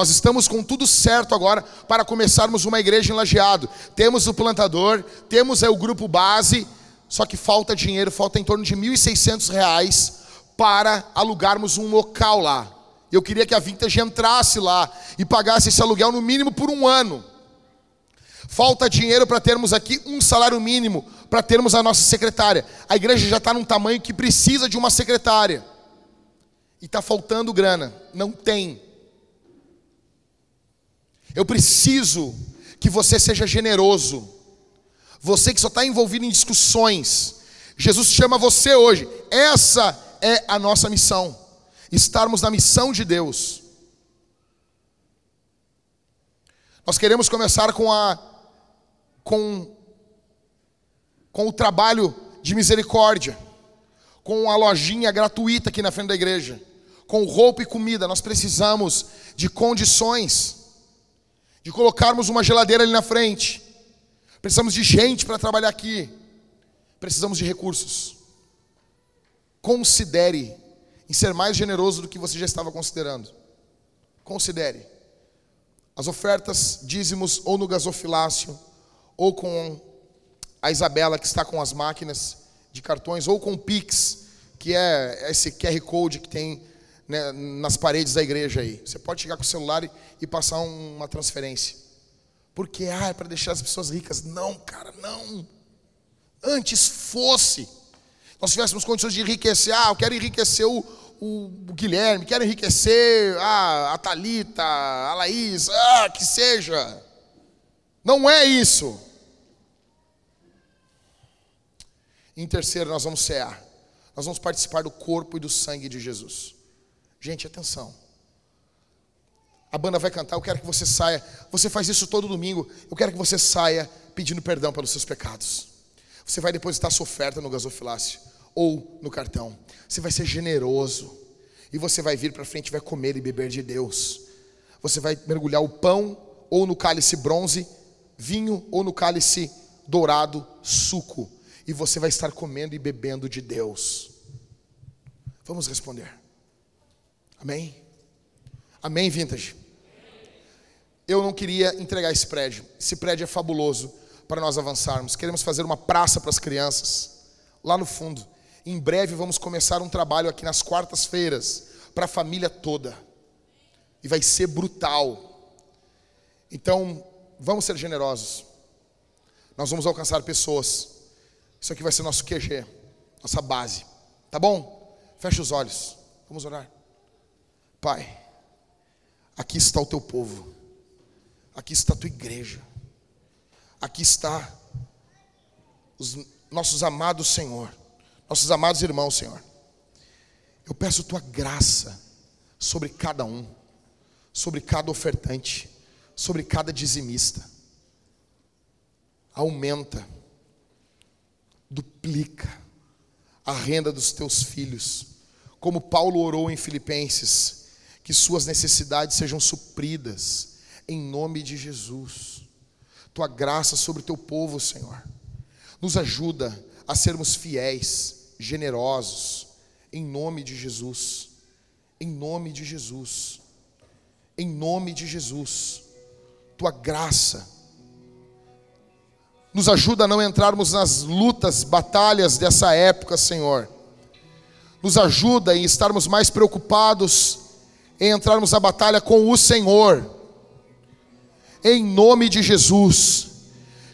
Nós estamos com tudo certo agora para começarmos uma igreja em Lajeado. Temos o plantador, temos o grupo base, só que falta dinheiro, falta em torno de R$ 1.600 para alugarmos um local lá. Eu queria que a Vintage entrasse lá e pagasse esse aluguel no mínimo por um ano. Falta dinheiro para termos aqui um salário mínimo, para termos a nossa secretária. A igreja já está num tamanho que precisa de uma secretária. E está faltando grana. Não tem. Eu preciso que você seja generoso. Você que só está envolvido em discussões. Jesus chama você hoje. Essa é a nossa missão estarmos na missão de Deus. Nós queremos começar com a com com o trabalho de misericórdia, com a lojinha gratuita aqui na frente da igreja, com roupa e comida. Nós precisamos de condições de colocarmos uma geladeira ali na frente. Precisamos de gente para trabalhar aqui. Precisamos de recursos. Considere em ser mais generoso do que você já estava considerando. Considere. As ofertas, dízimos, ou no gasofilácio, ou com a Isabela, que está com as máquinas de cartões, ou com o Pix, que é esse QR Code que tem né, nas paredes da igreja aí. Você pode chegar com o celular e, e passar uma transferência. Porque, ah, é para deixar as pessoas ricas. Não, cara, não. Antes fosse. Nós tivéssemos condições de enriquecer. Ah, eu quero enriquecer o, o, Guilherme, quero enriquecer a, a Thalita, a Laís, ah, que seja. Não é isso. Em terceiro, nós vamos cear. Nós vamos participar do corpo e do sangue de Jesus. Gente, atenção. A banda vai cantar, eu quero que você saia. Você faz isso todo domingo. Eu quero que você saia pedindo perdão pelos seus pecados. Você vai depositar sua oferta no gasofilácio ou no cartão. Você vai ser generoso. E você vai vir para frente e vai comer e beber de Deus. Você vai mergulhar o pão ou no cálice bronze, vinho ou no cálice dourado, suco. E você vai estar comendo e bebendo de Deus. Vamos responder. Amém? Amém, Vintage? Eu não queria entregar esse prédio. Esse prédio é fabuloso para nós avançarmos. Queremos fazer uma praça para as crianças lá no fundo. Em breve vamos começar um trabalho aqui nas quartas-feiras para a família toda. E vai ser brutal. Então, vamos ser generosos. Nós vamos alcançar pessoas. Isso aqui vai ser nosso QG, nossa base. Tá bom? Feche os olhos. Vamos orar. Pai, aqui está o teu povo, aqui está a tua igreja, aqui está os nossos amados Senhor, nossos amados irmãos, Senhor. Eu peço tua graça sobre cada um, sobre cada ofertante, sobre cada dizimista. Aumenta, duplica a renda dos teus filhos, como Paulo orou em Filipenses, que suas necessidades sejam supridas, em nome de Jesus. Tua graça sobre o teu povo, Senhor. Nos ajuda a sermos fiéis, generosos, em nome de Jesus. Em nome de Jesus. Em nome de Jesus. Tua graça nos ajuda a não entrarmos nas lutas, batalhas dessa época, Senhor. Nos ajuda em estarmos mais preocupados em entrarmos na batalha com o Senhor. Em nome de Jesus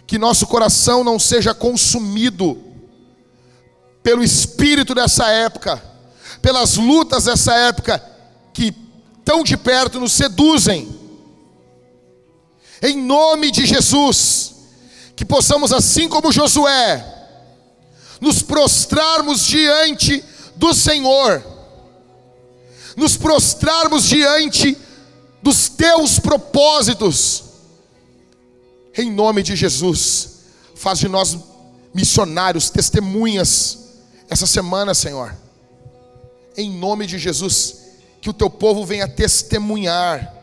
que nosso coração não seja consumido pelo espírito dessa época, pelas lutas dessa época que tão de perto nos seduzem. Em nome de Jesus, que possamos, assim como Josué, nos prostrarmos diante do Senhor, nos prostrarmos diante dos teus propósitos em nome de Jesus, faz de nós missionários, testemunhas essa semana, Senhor. Em nome de Jesus, que o teu povo venha testemunhar,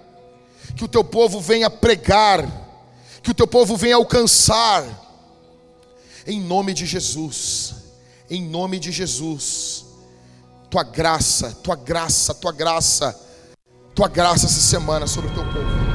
que o teu povo venha pregar, que o teu povo venha alcançar. Em nome de Jesus, em nome de Jesus, tua graça, tua graça, tua graça, tua graça essa semana sobre o teu povo.